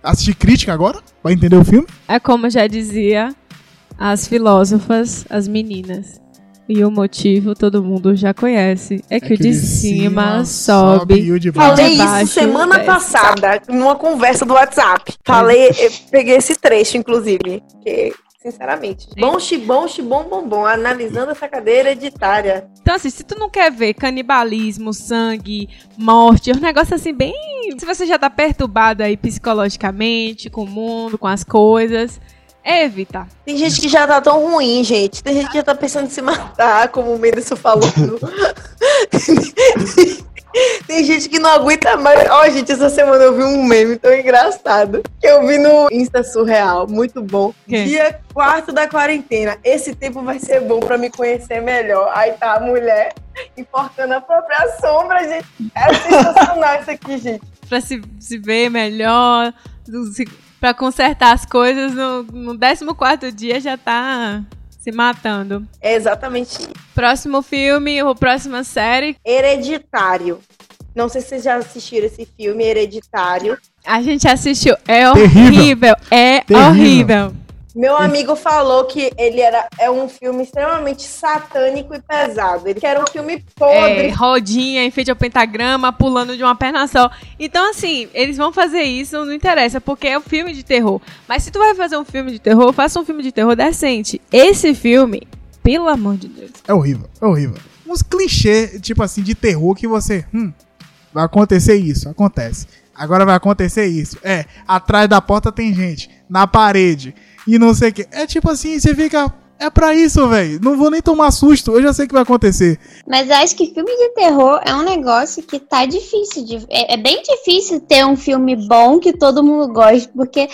assistir crítica agora? Pra entender o filme? É como já dizia as filósofas, as meninas. E o motivo todo mundo já conhece. É que, o de cima, sobe. e o de baixo. Falei de isso semana desce. passada, numa conversa do WhatsApp. Falei, peguei esse trecho, inclusive. Que Sinceramente. Bom, xibom, xibom, bom, bom. Analisando essa cadeira hereditária. Então, assim, se tu não quer ver canibalismo, sangue, morte, um negócio assim bem. Se você já tá perturbado aí psicologicamente, com o mundo, com as coisas, evita. Tem gente que já tá tão ruim, gente. Tem gente que já tá pensando em se matar, como o Mendes falou. Tem gente que não aguenta mais. Ó, gente, essa semana eu vi um meme tão engraçado que eu vi no Insta Surreal. Muito bom. Que? Dia quarto da quarentena. Esse tempo vai ser bom pra me conhecer melhor. Aí tá a mulher enforcando a própria sombra, gente. É sensacional isso aqui, gente. Pra se, se ver melhor, se- pra consertar as coisas, no, no 14 dia já tá se matando. É exatamente isso. Próximo filme, ou próxima série, Hereditário. Não sei se vocês já assistiram esse filme, Hereditário. a gente assistiu. É Terrível. horrível. É Terrível. horrível. Meu amigo falou que ele era é um filme extremamente satânico e pesado. Ele quer um filme É, podre. rodinha, enfeite ao pentagrama, pulando de uma perna só. Então, assim, eles vão fazer isso, não interessa, porque é um filme de terror. Mas se tu vai fazer um filme de terror, faça um filme de terror decente. Esse filme, pelo amor de Deus. É horrível, é horrível. Uns clichês, tipo assim, de terror que você. Hum, vai acontecer isso, acontece. Agora vai acontecer isso. É, atrás da porta tem gente, na parede, e não sei o que. É tipo assim, você fica. É pra isso, velho. Não vou nem tomar susto, eu já sei o que vai acontecer. Mas eu acho que filme de terror é um negócio que tá difícil de. É, é bem difícil ter um filme bom que todo mundo gosta, porque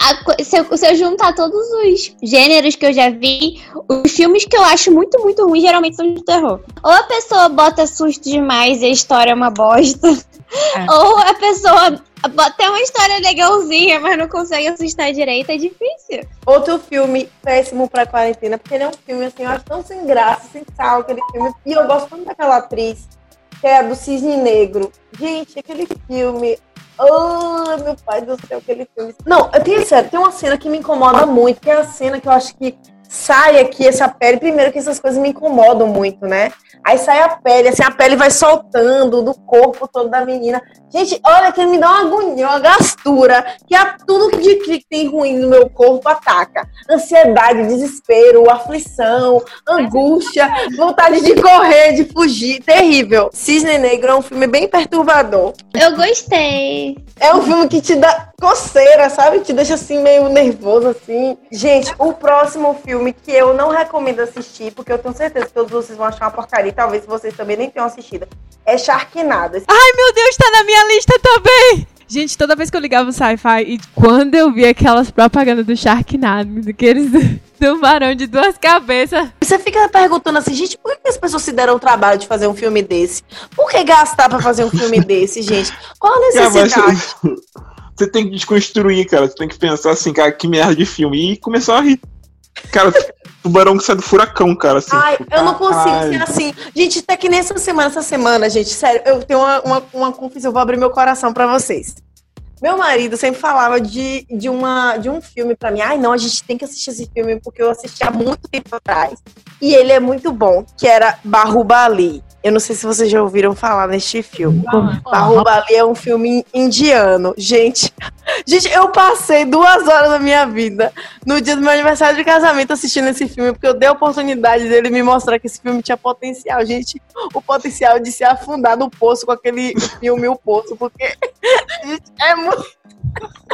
a se, eu, se eu juntar todos os gêneros que eu já vi, os filmes que eu acho muito, muito ruins geralmente são de terror. Ou a pessoa bota susto demais e a história é uma bosta. É. Ou a pessoa bota tem uma história legalzinha, mas não consegue assustar direito, é difícil. Outro filme péssimo pra quarentena, porque ele é um filme assim, eu acho tão sem graça, sem sal, aquele filme. E eu gosto tanto daquela atriz, que é a do Cisne Negro. Gente, aquele filme. Oh, meu pai do céu, aquele filme. Não, eu tenho sério, tem uma cena que me incomoda muito, que é a cena que eu acho que sai aqui essa pele. Primeiro que essas coisas me incomodam muito, né? Aí sai a pele, assim, a pele vai soltando do corpo todo da menina. Gente, olha que me dá uma agonia, uma gastura, que é tudo de que tem ruim no meu corpo ataca. Ansiedade, desespero, aflição, angústia, vontade de correr, de fugir. Terrível. Cisne Negro é um filme bem perturbador. Eu gostei. É um filme que te dá coceira, sabe? Te deixa assim meio nervoso assim. Gente, o próximo filme que eu não recomendo assistir, porque eu tenho certeza que todos vocês vão achar uma porcaria, e talvez vocês também nem tenham assistido, é Sharknado. Ai, meu Deus, tá na minha lista também! Gente, toda vez que eu ligava o sci-fi e quando eu vi aquelas propagandas do Sharknado, daqueles do varão de duas cabeças, Você fica perguntando assim, gente, por que as pessoas se deram o trabalho de fazer um filme desse? Por que gastar pra fazer um filme desse, gente? Qual a Cara, mas necessidade? você tem que desconstruir, cara. Você tem que pensar assim, cara, que merda de filme. E começar a rir. Cara, tubarão que sai do furacão, cara. Assim, Ai, tipo, eu não consigo caralho. ser assim. Gente, até que nessa semana, essa semana, gente, sério, eu tenho uma, uma, uma confusão, eu vou abrir meu coração pra vocês. Meu marido sempre falava de, de, uma, de um filme pra mim. Ai, não, a gente tem que assistir esse filme porque eu assisti há muito tempo atrás. E ele é muito bom, que era Bahubali. Eu não sei se vocês já ouviram falar neste filme. Bahubali é um filme indiano. Gente, gente, eu passei duas horas da minha vida no dia do meu aniversário de casamento assistindo esse filme, porque eu dei a oportunidade dele me mostrar que esse filme tinha potencial. Gente, o potencial de se afundar no poço com aquele filme O Poço, porque gente, é muito.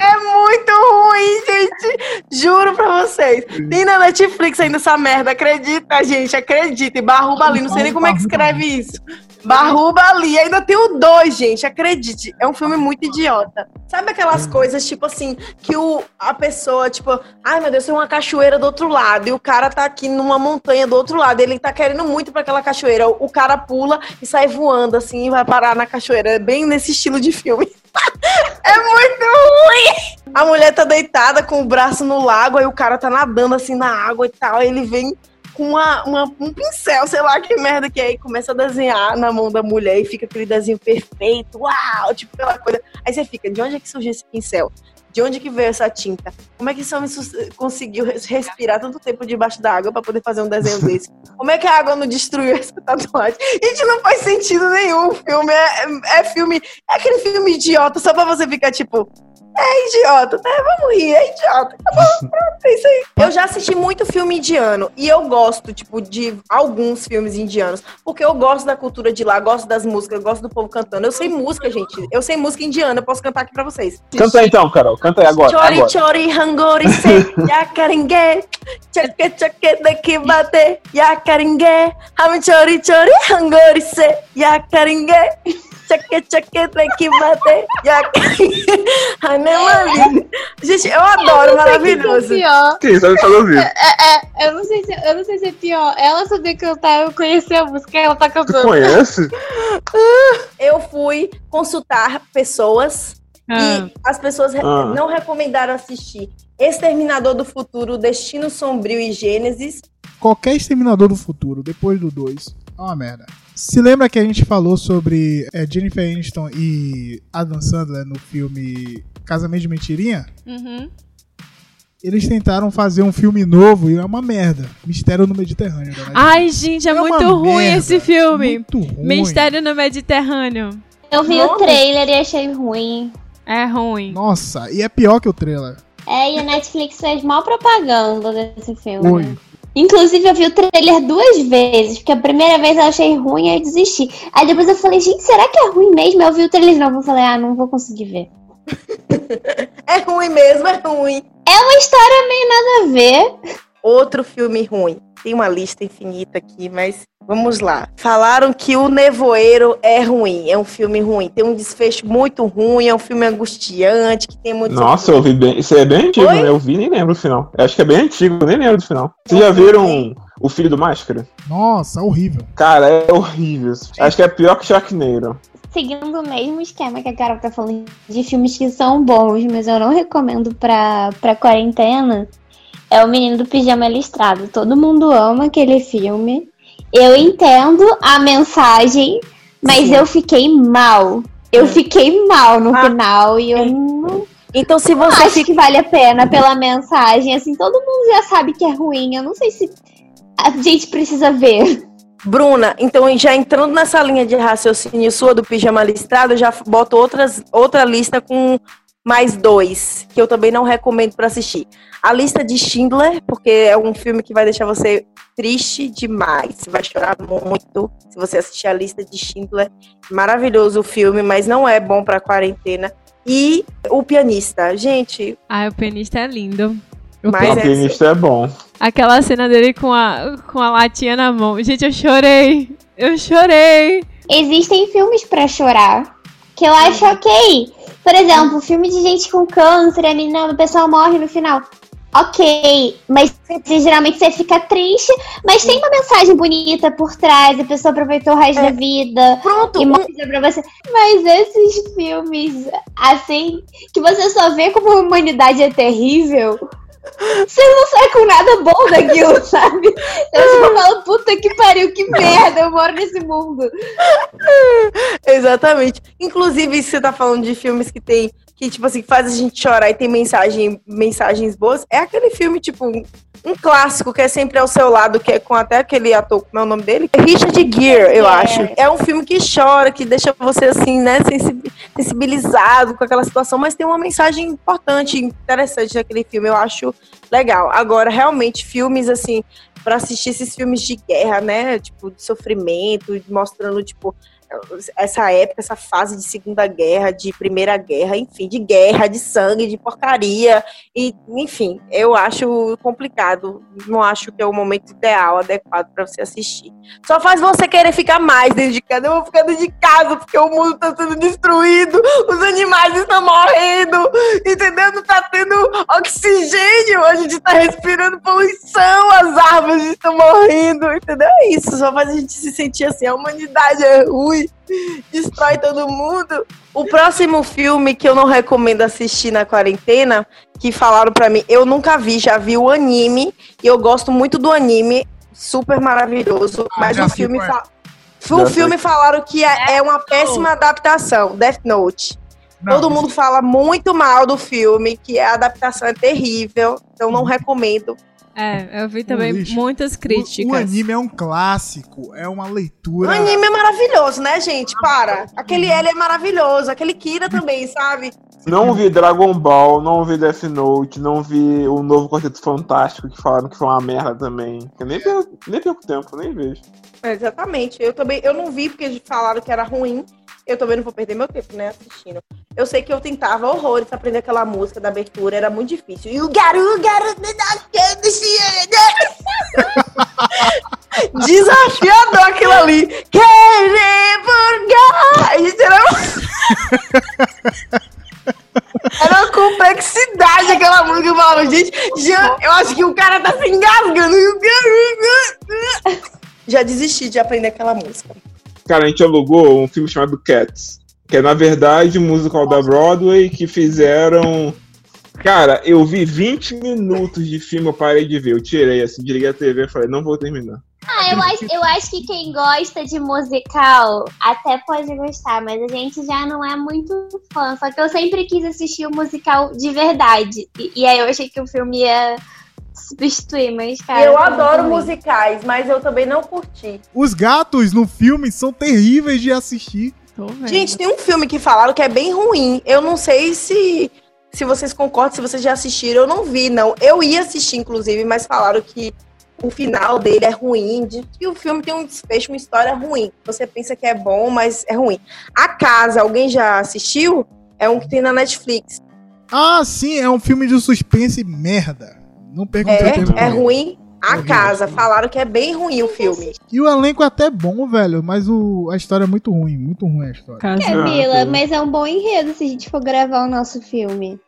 É muito ruim, gente. Juro pra vocês. Tem na Netflix ainda essa merda. Acredita, gente. Acredita. E Barrubali. Não sei nem como é que escreve isso. Barrubali. Ainda tem o dois, gente. Acredite. É um filme muito idiota. Sabe aquelas coisas, tipo assim, que o, a pessoa, tipo, ai meu Deus, tem uma cachoeira do outro lado. E o cara tá aqui numa montanha do outro lado. Ele tá querendo muito pra aquela cachoeira. O cara pula e sai voando, assim, e vai parar na cachoeira. É bem nesse estilo de filme. É muito ruim! A mulher tá deitada com o braço no lago, aí o cara tá nadando assim na água e tal. Aí ele vem com uma, uma- um pincel, sei lá que merda que é, e começa a desenhar na mão da mulher e fica aquele desenho perfeito, uau, tipo aquela coisa. Aí você fica, de onde é que surgiu esse pincel? De onde que veio essa tinta? Como é que esse homem conseguiu res- respirar tanto tempo debaixo da água pra poder fazer um desenho desse? Como é que a água não destruiu essa tatuagem? Gente, não faz sentido nenhum. O filme é, é- é filme. É aquele filme idiota só pra você ficar tipo. É idiota, né? Vamos rir, é idiota. Tá pronto, é isso aí. Eu já assisti muito filme indiano e eu gosto, tipo, de alguns filmes indianos, porque eu gosto da cultura de lá, gosto das músicas, eu gosto do povo cantando. Eu sei música, gente. Eu sei música indiana, eu posso cantar aqui pra vocês. Canta aí então, Carol. Canta aí agora. Chori, agora. chori, hangori, se, yacaringue, chaque, chaque, daqui bate, yacaringue, ham chori, chori, hangori, se, yacaringue, chaque, chaque, daqui bate, yacaringue, Hanemali. Gente, eu adoro, maravilhoso. pior. Que isso? Eu só ouvi. É, é, eu não sei se eu não sei se é pior. Ela saber cantar, eu conhecer a música, ela tá Tu cantando. conhece? Eu fui consultar pessoas Ah. e as pessoas Ah. não recomendaram assistir Exterminador do Futuro, Destino Sombrio e Gênesis. Qualquer Exterminador do Futuro, depois do 2, é uma merda. Se lembra que a gente falou sobre é, Jennifer Aniston e Adam Sandler no filme Casamento de Mentirinha? Uhum. Eles tentaram fazer um filme novo e é uma merda. Mistério no Mediterrâneo. galera. Ai, gente, é, uma muito ruim merda, esse filme. Muito ruim. Mistério no Mediterrâneo. Eu vi Nossa. o trailer e achei ruim. É ruim. Nossa, e é pior que o trailer. É, e a Netflix fez mal propaganda desse filme. Oi. Inclusive, eu vi o trailer duas vezes, porque a primeira vez eu achei ruim e desisti. Aí depois eu falei, gente, será que é ruim mesmo? Eu vi o trailer de novo e falei, ah, não vou conseguir ver. É ruim mesmo, é ruim. É uma história meio nada a ver. Outro filme ruim. Tem uma lista infinita aqui, mas vamos lá. Falaram que O Nevoeiro é ruim, é um filme ruim. Tem um desfecho muito ruim, é um filme angustiante, que tem muito. Nossa, eu ouvi bem. Isso é bem antigo, Oi? né? Eu vi e nem lembro o final. Eu acho que é bem antigo, nem lembro do final. Vocês já viram O Filho do Máscara? Nossa, horrível. Cara, é horrível. Acho que é pior que Sharknado. Seguindo o mesmo esquema que a Carol tá falando de filmes que são bons, mas eu não recomendo pra, pra quarentena, é o Menino do Pijama Listrado. Todo mundo ama aquele filme. Eu entendo a mensagem, mas Sim. eu fiquei mal. Eu fiquei mal no Ah. final e eu não Então, se você acho fica. que vale a pena pela mensagem. Assim, todo mundo já sabe que é ruim. Eu não sei se a gente precisa ver. Bruna, então já entrando nessa linha de raciocínio sua do pijama listrado, eu já boto outras, outra lista com mais dois, que eu também não recomendo para assistir. A lista de Schindler, porque é um filme que vai deixar você triste demais. Você vai chorar muito se você assistir a lista de Schindler. Maravilhoso o filme, mas não é bom para quarentena. E o pianista, gente, Ai, o pianista é lindo. O Mas O é- pianista é bom. Aquela cena dele com a, com a latinha na mão. Gente, eu chorei. Eu chorei. Existem filmes pra chorar que eu acho ok. Por exemplo, filme de gente com câncer, a menina, o pessoal morre no final. Ok, mas geralmente você fica triste, mas tem uma mensagem bonita por trás, a pessoa aproveitou o resto É. da vida pronto, e mostra pra você. Mas esses filmes, assim, que você só vê como a humanidade é terrível, você não sai com nada bom daquilo, sabe? Eu só falo, puta que pariu, que merda, eu moro nesse mundo. Exatamente. Inclusive, você tá falando de filmes que tem. Que, tipo assim, faz a gente chorar e tem mensagem, mensagens boas. É aquele filme, tipo, um, clássico que é sempre ao seu lado, que é com até aquele ator, como é o nome dele? Richard Gere, eu Gere. acho. É um filme que chora, que deixa você, assim, né, sensi- sensibilizado com aquela situação, mas tem uma mensagem importante, interessante naquele filme. Eu acho legal. Agora, realmente, filmes, assim, pra assistir esses filmes de guerra, né? Tipo, de sofrimento, mostrando, tipo, essa época, essa fase de Segunda Guerra, de Primeira Guerra, enfim, de guerra, de sangue, de porcaria, e enfim, eu acho complicado, não acho que é o momento ideal, adequado para você assistir. Só faz você querer ficar mais dentro de casa. Eu vou ficar dentro de casa porque o mundo está sendo destruído, os animais estão morrendo, entendeu? Não está tendo oxigênio, a gente está respirando poluição, as árvores estão morrendo, entendeu? É isso, só faz a gente se sentir assim, a humanidade é ruim, destrói todo mundo. O próximo filme que eu não recomendo assistir na quarentena, que falaram pra mim, eu nunca vi, já vi o anime, e eu gosto muito do anime, super maravilhoso, Ah, mas o filme fa- o filme falaram que é, é uma péssima adaptação, Death Note. Não, Todo mundo fala muito mal do filme, que a adaptação é terrível, então não recomendo. É, eu vi também lixo. muitas o- críticas. O, anime é um clássico, é uma O leitura. anime é maravilhoso, né, gente? Para. Aquele L é maravilhoso, aquele Kira também, sabe? Não vi Dragon Ball, não vi Death Note, não vi o novo Quarteto Fantástico que falaram que foi uma merda também. Eu nem perco, nem perco tempo, nem vejo. É, exatamente. Eu também, eu não vi porque falaram que era ruim. Eu também não vou perder meu tempo, né, assistindo. Eu sei que eu tentava horrores aprender aquela música da abertura, era muito difícil. E o garoto, garoto, Desafiador aquilo ali. Querer era... era uma complexidade aquela música. Eu falava, gente, já, eu acho que o cara tá se engasgando. Já desisti de aprender aquela música. Cara, a gente alugou um filme chamado Cats, que é na verdade um musical da Broadway que fizeram. Cara, eu vi 20 minutos de filme, eu parei de ver. Eu tirei, assim, desliguei a TV e falei, não vou terminar. Ah, eu acho, eu acho que quem gosta de musical até pode gostar, mas a gente já não é muito fã. Só que eu sempre quis assistir o musical de verdade. E, e aí eu achei que o filme ia substituir, mas, cara. eu adoro musicais, mas eu também não curti. Os gatos no filme são terríveis de assistir. Gente, tem um filme que falaram que é bem ruim. Eu não sei se, se vocês concordam, se vocês já assistiram. Eu não vi, não. Eu ia assistir, inclusive, mas falaram que o final dele é ruim. De que o filme tem um desfecho, uma história ruim. Você pensa que é bom, mas é ruim. A Casa, alguém já assistiu? É um que tem na Netflix. Ah, sim, é um filme de suspense merda. Não pergunte É, é ruim. A vi. Casa. Falaram que é bem ruim o filme. E o elenco é até bom, velho, mas o, a história é muito ruim, muito ruim a história. Camila, Ah, mas é um bom enredo se a gente for gravar o nosso filme.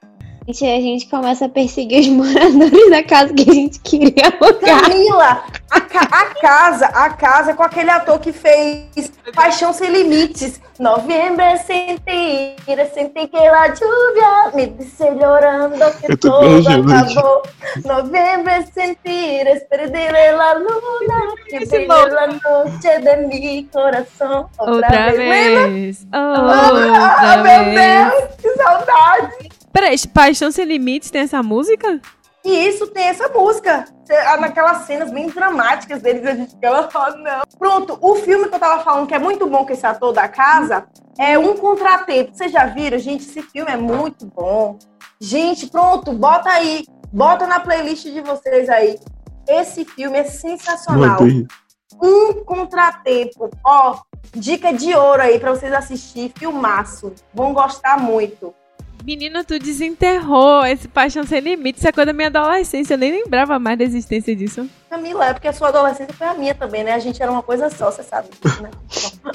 Gente, a gente começa a perseguir os moradores da casa que a gente queria alugar. Camila, a, ca- a casa, a casa com aquele ator que fez Paixão Sem Limites. Novembro é sentir, senti que la lluvia me disse llorando que todo acabou. Novembro é sentir, es perder la luna que brilha la noche de mi coração. Outra Lembra? vez. Ah, Outra meu vez. Deus, que saudade. Peraí, Paixão Sem Limites tem essa música? E isso tem essa música. Ah, Naquelas cenas bem dramáticas deles, a gente fica, oh, não. Pronto, o filme que eu tava falando que é muito bom com esse ator da casa é Um Contratempo. Vocês já viram? Gente, esse filme é muito bom. Gente, pronto, bota aí. Bota na playlist de vocês aí. Esse filme é sensacional. Um Contratempo. Ó, dica de ouro aí pra vocês assistir. Filmaço. Vão gostar muito. Menina, tu desenterrou esse Paixão Sem Limites. Isso é coisa da minha adolescência. Eu nem lembrava mais da existência disso. Camila, é porque a sua adolescência foi a minha também, né? A gente era uma coisa só, você sabe disso, né?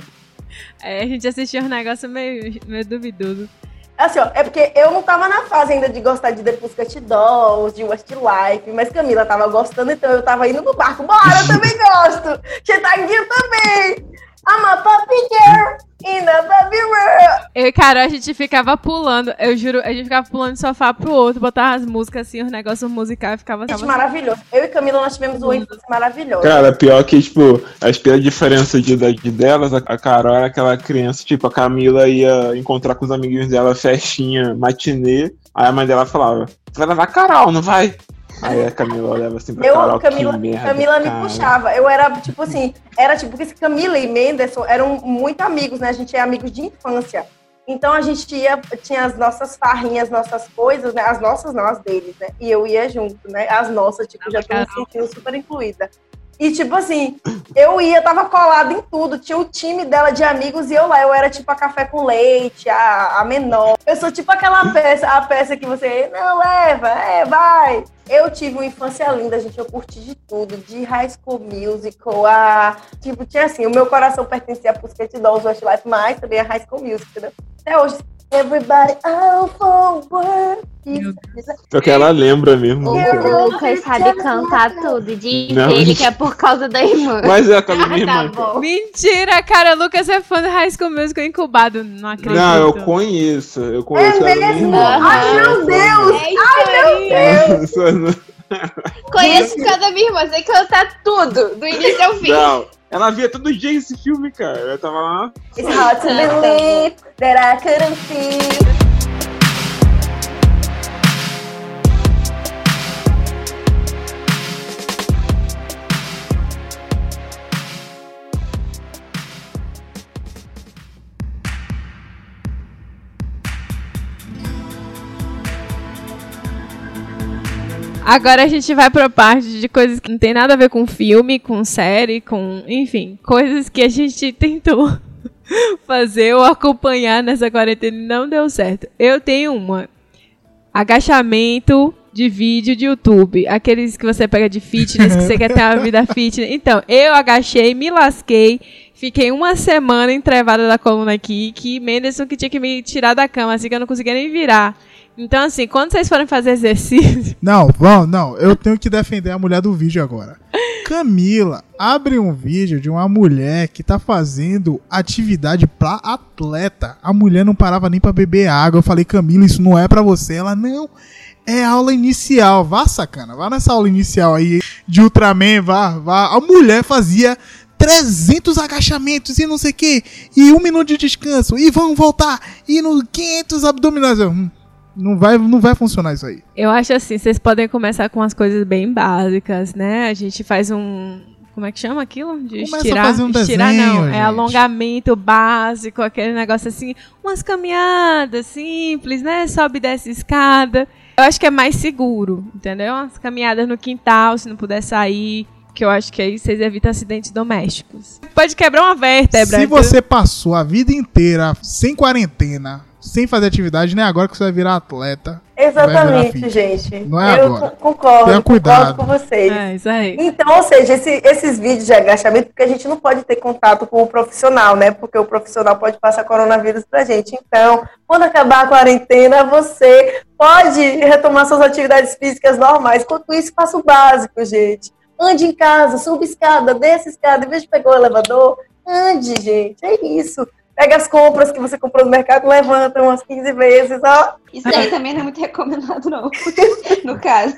É, a gente assistia uns negócios meio, meio duvidoso. Assim, ó, é porque eu não tava na fase ainda de gostar de The Pussycat Dolls, de Westlife, mas Camila tava gostando, então eu tava indo no barco. Bora, eu também gosto! Chetaguinho também! I'm a puppy girl in a puppy world! Eu e Carol, a gente ficava pulando. Eu juro, a gente ficava pulando de sofá pro outro, botava as músicas assim, os negócios musicais, ficava. Gente, maravilhoso. Eu e Camila, nós tivemos uma infância maravilhosa. Cara, pior que, tipo, a pela diferença de idade delas, a a Carol era aquela criança, tipo, a Camila ia encontrar com os amiguinhos dela, festinha, matinê. Aí a mãe dela falava, vai levar a Carol, não vai? Aí a Camila olhava assim pra Eu, Carol, Camila, que merda, Camila me cara. puxava. Eu era, tipo assim, era tipo que Camila e Menderson eram muito amigos, né? A gente é amigos de infância. Então a gente ia, tinha as nossas farrinhas, nossas coisas, né? As nossas, não as deles, né? E eu ia junto, né? As nossas, tipo, já tô me sentindo super incluída. E, tipo assim, eu ia, tava colada em tudo. Tinha o time dela de amigos e eu lá. Eu era tipo a café com leite, a, a menor. Eu sou tipo aquela peça, a peça que você, não, leva, é, vai. Eu tive uma infância linda, gente. Eu curti de tudo, de High School Musical, a. Tipo, tinha assim, o meu coração pertencia a Pussycat Dolls, Westlife, mas também a High School Musical, entendeu? Até hoje. Everybody out for work. Meu Só que ela lembra mesmo. O, Lucas sabe cantar tudo. Diz Não, ele que é por causa da irmã. Mas é a casa da minha tá irmã. bom. Mentira, cara, o Lucas é fã do High School Musical incubado. Não acredito. Não, eu conheço. Eu conheço É ela minha mesmo? irmã. Ai, meu Deus! É isso aí. Não, Conheço por causa da minha irmã, sei cantar tudo, do início ao fim. Não, ela via todo dia esse filme, cara. Ela tava lá. It's hard to believe that I couldn't feel. Agora a gente vai pra parte de coisas que não tem nada a ver com filme, com série, com. Enfim, coisas que a gente tentou fazer ou acompanhar nessa quarentena e não deu certo. Eu tenho uma. Agachamento de vídeo de YouTube. Aqueles que você pega de fitness, que você quer ter uma vida fitness. Então, eu agachei, me lasquei. Fiquei uma semana entrevada da coluna aqui, que Menderson que tinha que me tirar da cama, assim que eu não conseguia nem virar. Então, assim, quando vocês forem fazer exercício. Não, vão, não. Eu tenho que defender a mulher do vídeo agora. Camila abre um vídeo de uma mulher que tá fazendo atividade pra atleta. A mulher não parava nem pra beber água. Eu falei, Camila, isso não é pra você. Ela, não. É aula inicial. Vá, sacana. Vá nessa aula inicial aí de Ultraman, vá, vá. A mulher fazia 300 agachamentos e não sei o que. E um minuto de descanso. E vamos voltar. E no 500 abdominais. Hum, não vai, não vai funcionar isso aí. Eu acho assim, vocês podem começar com umas coisas bem básicas, né? A gente faz um. Como é que chama aquilo? De Começa a estirar. fazer um estirar desenho, não. gente. É alongamento básico, aquele negócio assim. Umas caminhadas simples, né? Sobe e desce escada. Eu acho que é mais seguro, entendeu? Umas caminhadas no quintal, se não puder sair. Que eu acho que aí vocês evitam acidentes domésticos. Pode quebrar uma vértebra. Se você passou a vida inteira sem quarentena, sem fazer atividade, nem agora que você vai virar atleta. Exatamente, virar gente. Não é eu agora. co- concordo, Tenha cuidado. concordo com vocês. É, isso aí. Então, ou seja, esse- esses vídeos de agachamento, porque a gente não pode ter contato com o profissional, né? Porque o profissional pode passar coronavírus pra gente. Então, quando acabar a quarentena, você pode retomar suas atividades físicas normais. Enquanto isso, faça o básico, gente. Ande em casa, suba escada, desça escada, em vez de pegar o elevador, ande, gente. É isso. Pega as compras que você comprou no mercado, levanta umas 15 vezes, ó. Isso aí também não é muito recomendado, não. No caso.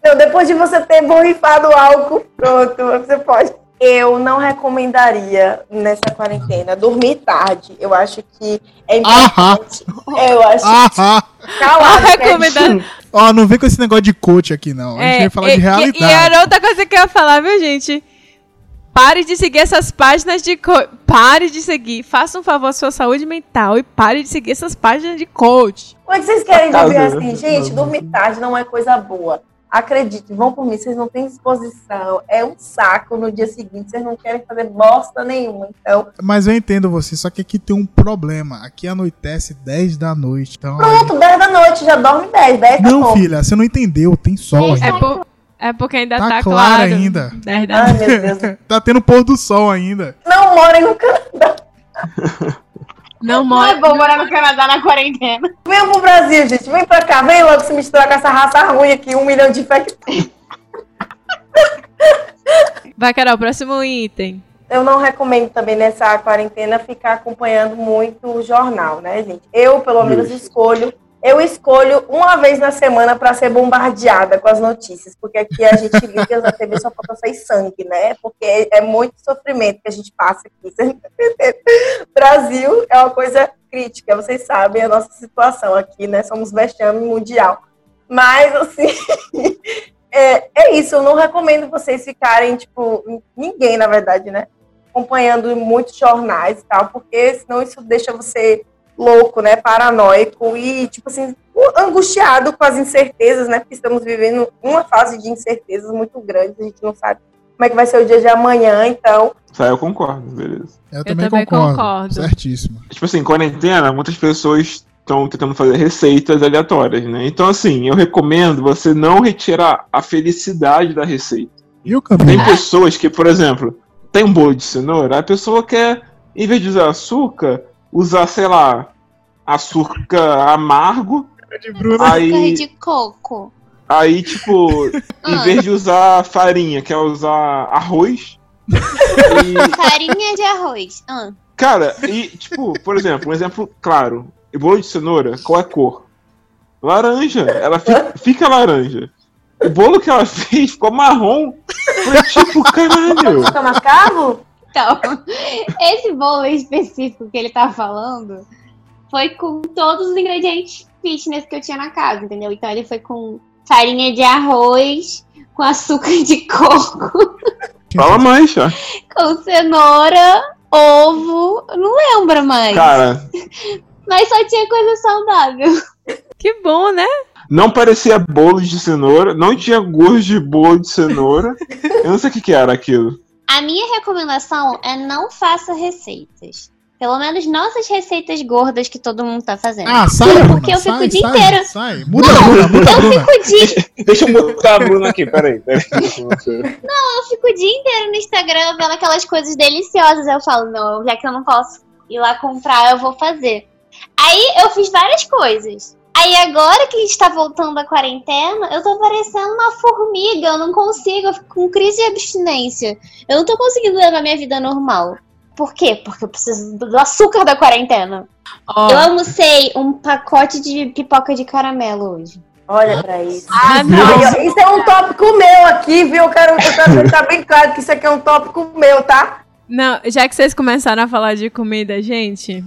Então, depois de você ter borrifado o álcool, pronto, você pode. Eu não recomendaria nessa quarentena dormir tarde. Eu acho que é importante. Eu acho Aham. calado. Ah, recomendado. Ó, não vem com esse negócio de coach aqui, não. A gente vai falar É, e- de e- realidade. E, era outra coisa que eu ia falar, viu, gente? Pare de seguir essas páginas de. Co... Pare de seguir. Faça um favor à sua saúde mental e pare de seguir essas páginas de coach. Quando vocês querem dormir né? assim, gente, dormir tarde não é coisa boa. Acredite, vão por mim, vocês não têm disposição. É um saco no dia seguinte, vocês não querem fazer bosta nenhuma. Então, Mas eu entendo você, só que aqui tem um problema. Aqui anoitece 10 da noite. Então, pronto, 10 da noite, já dorme 10, 10 tá não, filha, você não entendeu. Tem sol É, por- é porque ainda Tá tá, claro claro. ainda. Ai, meu Deus. Tá tendo pôr do sol ainda. Não morem no Canadá. Não Não é mora. bom morar no Canadá na quarentena. Venham pro Brasil, gente. Vem pra cá, vem logo se misturar com essa raça ruim aqui, um milhão de infectados. Vai, Carol, próximo item. Eu não recomendo também nessa quarentena ficar acompanhando muito o jornal, né, gente? Eu, pelo menos, escolho. Eu escolho uma vez na semana para ser bombardeada com as notícias, porque aqui a gente liga na TV só para sair sangue, né? Porque é, muito sofrimento que a gente passa aqui. Entenderam? Brasil é uma coisa crítica, vocês sabem a nossa situação aqui, né? Somos vexame mundial. Mas, assim, é, é isso. Eu não recomendo vocês ficarem, tipo, ninguém, na verdade, né? Acompanhando muitos jornais e tal, porque senão isso deixa você louco, né? Paranoico e, tipo assim, angustiado com as incertezas, né? Porque estamos vivendo uma fase de incertezas muito grande, a gente não sabe como é que vai ser o dia de amanhã, então. Isso aí eu concordo, beleza. Eu, também, também concordo. concordo. Certíssimo. Tipo assim, quarentena, muitas pessoas estão tentando fazer receitas aleatórias, né? Então, assim, eu recomendo você não retirar a felicidade da receita. E o Tem Camila? pessoas que, por exemplo, tem um bolo de cenoura, a pessoa quer, em vez de usar açúcar, usar, sei lá, açúcar amargo, de Bruna. Açúcar aí, de coco. aí tipo, em Ah. vez de usar farinha, quer usar arroz. E, Farinha de arroz. Ah. cara, e, tipo, por exemplo, um exemplo claro, o bolo de cenoura, qual é a cor? Laranja, ela fica, fica laranja. O bolo que ela fez ficou marrom. Foi tipo, caralho. Fica mascavo? Então, esse bolo específico que ele tá falando foi com todos os ingredientes fitness que eu tinha na casa, entendeu? Então ele foi com farinha de arroz, com açúcar de coco, Fala mais, ó. com cenoura, ovo, não lembro mais. Cara, Mas só tinha coisa saudável. Que bom, né? Não parecia bolo de cenoura, não tinha gosto de bolo de cenoura. Eu não sei o que, que era aquilo. A minha recomendação é não faça receitas. Pelo menos nossas receitas gordas que todo mundo tá fazendo. Ah, sai, Bruna, Porque eu fico sai, o dia sai, inteiro. Sai. Muda a Bruna, muda Eu Bruna. fico o dia, Deixa eu botar a Bruna aqui, peraí. peraí. eu fico o dia inteiro no Instagram vendo aquelas coisas deliciosas. Eu falo, não, já que eu não posso ir lá comprar, eu vou fazer. Aí eu fiz várias coisas. Aí agora que a gente tá voltando à quarentena, eu tô parecendo uma formiga, eu não consigo, eu fico com crise de abstinência. Eu não tô conseguindo levar minha vida normal. Por quê? Porque eu preciso do açúcar da quarentena. Ó, Eu almocei um pacote de pipoca de caramelo hoje. Olha pra isso. ah, não. isso é um tópico meu aqui, viu? Eu quero, eu quero deixar bem claro que isso aqui é um tópico meu, tá? Não, já que vocês começaram a falar de comida, gente,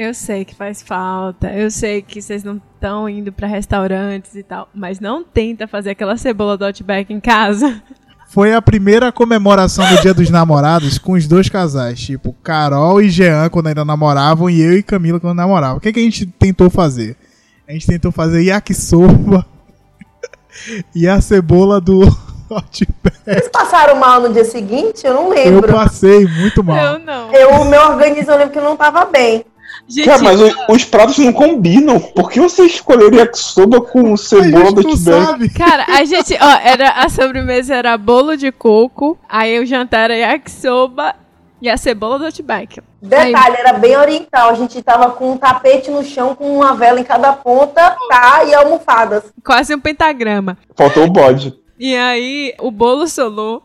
eu sei que faz falta, eu sei que vocês não estão indo pra restaurantes e tal, mas não tenta fazer aquela cebola do Outback em casa. Foi a primeira comemoração do Dia dos Namorados com os dois casais, tipo Carol e Jean quando ainda namoravam e eu e Camila quando namoravam. O que, que a gente tentou fazer? A gente tentou fazer yakisoba e a cebola do Outback. Vocês passaram mal no dia seguinte? Eu não Eu lembro. passei muito mal. Eu não. Eu, o meu organismo, eu lembro que não tava bem. Gente, Cara, mas o- os pratos não combinam. Por que você escolheria yakisoba com A cebola gente do sabe. cara, a gente, ó, era a sobremesa era bolo de coco, aí o jantar era yakisoba e a cebola do Outback. Detalhe, era bem oriental. A gente tava com um tapete no chão, com uma vela em cada ponta, tá? E almofadas. Quase um pentagrama. Faltou o bode. E aí o bolo solou,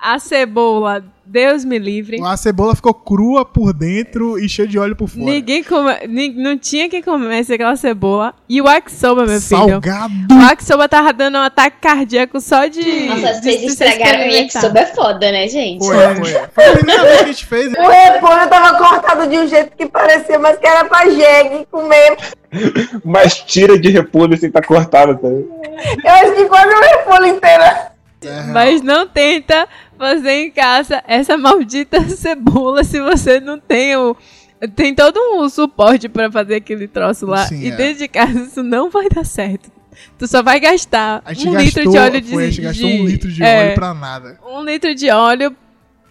a cebola, Deus me livre. A cebola ficou crua por dentro e cheia de óleo por fora. Ninguém come, não tinha quem comesse aquela cebola. E o yakisoba, meu filho. Salgado. O yakisoba tava dando um ataque cardíaco só de. Nossa, de- vocês de estragaram o yakisoba é foda, né, gente? Foi, foi. Foi a primeira vez que a gente fez. O repolho tava cortado de um jeito que parecia, mas que era pra jegue comer. Mas tira de repolho assim, tá cortada, tá? Eu acho que quase o repolho inteiro. Mas não tenta fazer em casa essa maldita cebola se você não tem o. Tem todo um suporte pra fazer aquele troço lá. Sim, e é. dentro de casa isso não vai dar certo. Tu só vai gastar um gastou, litro de óleo de. foi, a gente gastou de- um litro de é, óleo pra nada. Um litro de óleo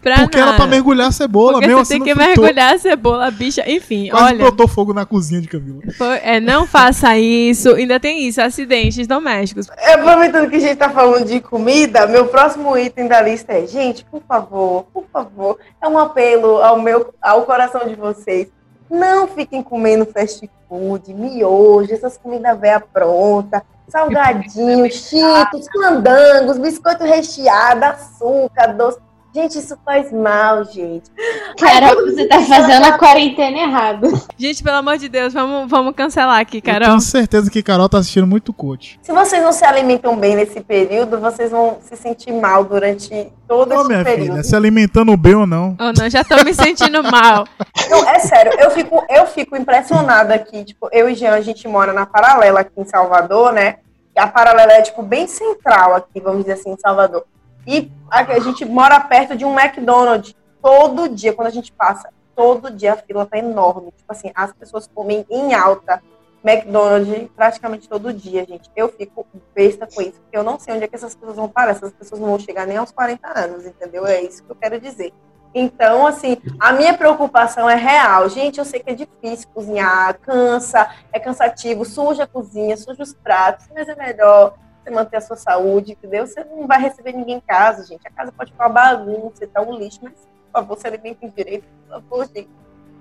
pra Porque nada. era pra mergulhar a cebola, Porque mesmo você assim tem que fritou. mergulhar a cebola, bicha. Enfim, Quase olha. botou fogo na cozinha de Camila. foi- é, não faça isso. Ainda tem isso, acidentes domésticos. Aproveitando que a gente tá falando de comida, meu próximo item da lista é, gente, por favor, por favor, é um apelo ao meu, ao coração de vocês. Não fiquem comendo fast food, miojo, essas comidas velha pronta, salgadinhos, cheetos, candangos, biscoito recheado, açúcar, doce. Gente, isso faz mal, gente. Carol, você tá fazendo a quarentena errado. Gente, pelo amor de Deus, vamos, vamos cancelar aqui, Eu Carol. tenho certeza que Carol tá assistindo muito coach. Se vocês não se alimentam bem nesse período, vocês vão se sentir mal durante todo Ô, esse minha período. filha, se alimentando bem ou não. Oh, não, já tô me sentindo mal. Não, é sério, eu fico, eu fico impressionada aqui. Tipo, eu e Jean, a gente mora na Paralela aqui em Salvador, né? E a Paralela é, tipo, bem central aqui, vamos dizer assim, em Salvador. E a, a gente mora perto de um McDonald's. Todo dia, quando a gente passa, todo dia a fila tá enorme. Tipo assim, as pessoas comem em alta McDonald's praticamente todo dia, gente. Eu fico besta com isso, porque eu não sei onde é que essas pessoas vão parar. Essas pessoas não vão chegar nem aos 40 anos, entendeu? É isso que eu quero dizer. Então, assim, a minha preocupação é real. Gente, eu sei que é difícil cozinhar, cansa, é cansativo, suja a cozinha, suja os pratos, mas é melhor você manter a sua saúde, entendeu? Você não vai receber ninguém em casa, gente. A casa pode ficar uma bagunça, tá um lixo, mas, por favor, se alimentem direito, por favor, gente.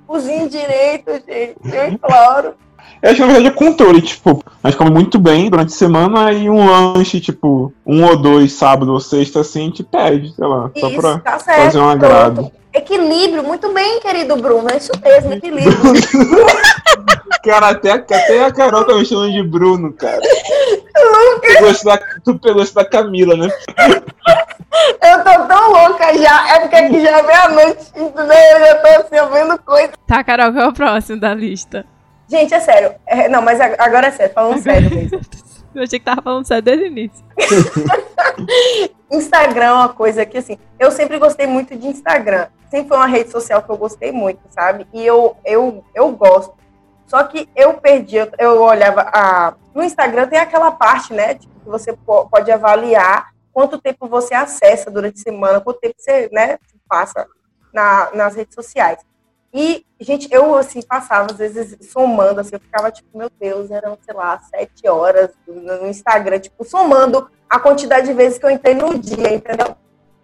Cozinhe direito, gente. Eu imploro. Eu acho que na verdade é controle, tipo, a gente come muito bem durante a semana e um lanche, tipo, um ou dois, sábado ou sexta, assim, a gente pede, sei lá, só Isso, pra tá certo. fazer um agrado. pronto. Equilíbrio, muito bem, querido Bruno. É isso mesmo, equilíbrio. Cara, até, até a Carol tá me chamando de Bruno, cara. Tu pegou, isso da, tu pegou isso da Camila, né? Eu tô tão louca já. É porque aqui já é meia-noite, entendeu? Eu já tô assim, eu vendo coisa. Tá, Carol, qual é o próximo da lista? Gente, é sério. É, não, mas ag- agora é sério, falando sério mesmo. Eu achei que tava falando sério desde o início. Instagram é uma coisa que, assim, eu sempre gostei muito de Instagram. Sempre foi uma rede social que eu gostei muito, sabe? E eu, eu, eu gosto. Só que eu perdi, eu, eu olhava a no Instagram tem aquela parte, né, tipo, que você po- pode avaliar quanto tempo você acessa durante a semana, quanto tempo você, né, passa na, nas redes sociais. E, gente, eu, assim, passava, às vezes, somando, assim, eu ficava, tipo, meu Deus, eram, sei lá, sete horas no Instagram, tipo, somando a quantidade de vezes que eu entrei no dia, entendeu?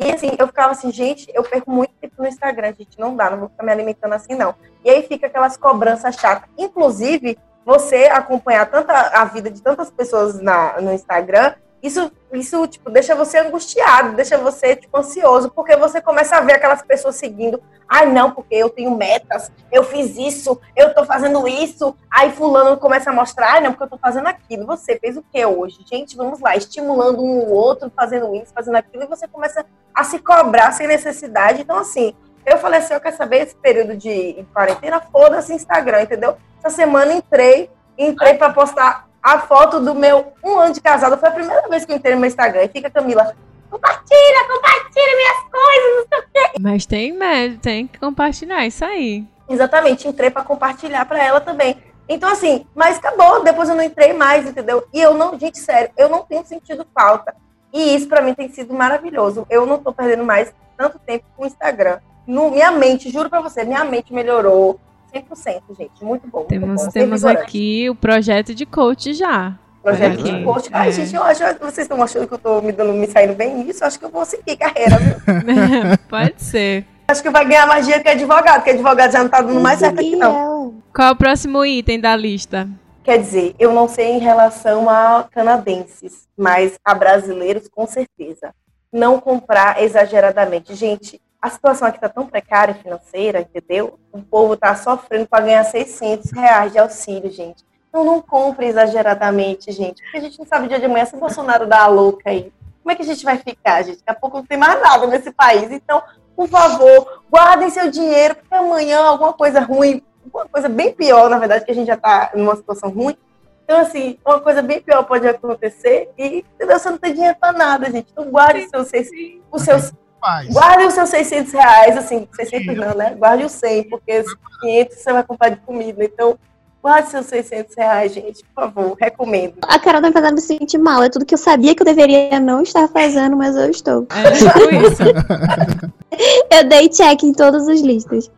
E, assim, eu ficava assim, gente, eu perco muito tempo no Instagram, gente, não dá, não vou ficar me alimentando assim, não. E aí fica aquelas cobranças chatas. Inclusive, você acompanhar tanta a vida de tantas pessoas na, no Instagram, isso, isso tipo, deixa você angustiado, deixa você tipo, ansioso, porque você começa a ver aquelas pessoas seguindo. Ai, não, porque eu tenho metas, eu fiz isso, eu tô fazendo isso. Aí fulano começa a mostrar, ai, não, porque eu tô fazendo aquilo. Você fez o que hoje? Gente, vamos lá, estimulando um ou outro, fazendo isso, fazendo aquilo, e você começa a se cobrar sem necessidade. Então, assim, eu falei assim, eu quero saber esse período de quarentena, foda-se Instagram, entendeu? Essa semana entrei, entrei pra postar a foto do meu um ano de casado. Foi a primeira vez que eu entrei no meu Instagram. E fica a Camila, compartilha, compartilha minhas coisas. não sei o quê. Mas tem, né, tem que compartilhar isso aí. Exatamente, entrei pra compartilhar pra ela também. Então, assim, mas acabou, depois eu não entrei mais, entendeu? E eu não, gente, sério, eu não tenho sentido falta. E isso pra mim tem sido maravilhoso. Eu não tô perdendo mais tanto tempo com o Instagram. No, minha mente, juro pra você, minha mente melhorou 100%, gente. Muito bom. muito Temos, bom. temos aqui o projeto de coach já. Projeto É. de coach. Ai, É. gente, eu acho vocês estão achando que eu tô me, dando, me saindo bem nisso. Acho que eu vou seguir carreira, viu? Pode ser. Acho que vai ganhar mais dinheiro que advogado, porque advogado já não tá dando mais certo aqui, não. Qual é o próximo item da lista? Quer dizer, eu não sei em relação a canadenses, mas a brasileiros, com certeza. Não comprar exageradamente. Gente, a situação aqui tá tão precária financeira, entendeu? O povo tá sofrendo para ganhar 600 reais de auxílio, gente. Então não compre exageradamente, gente, porque a gente não sabe o dia de amanhã se o Bolsonaro dá a louca aí. Como é que a gente vai ficar, gente? Daqui a pouco não tem mais nada nesse país. Então, por favor, guardem seu dinheiro, porque amanhã alguma coisa ruim, uma coisa bem pior, na verdade, que a gente já tá numa situação ruim. Então, assim, uma coisa bem pior pode acontecer e entendeu? você não tem dinheiro pra nada, gente. Então, guarde seus, seis, os seus, Paz. guarde os seus 600 reais, assim, 600 não, né? Guarde os 100, porque os 500 você vai comprar de comida. Então, guarde seus 600 reais, gente, por favor, recomendo. A Carol tá me fazendo me sentir mal. É tudo que eu sabia que eu deveria não estar fazendo, mas eu estou. É tipo isso. Eu dei check em todas as listas.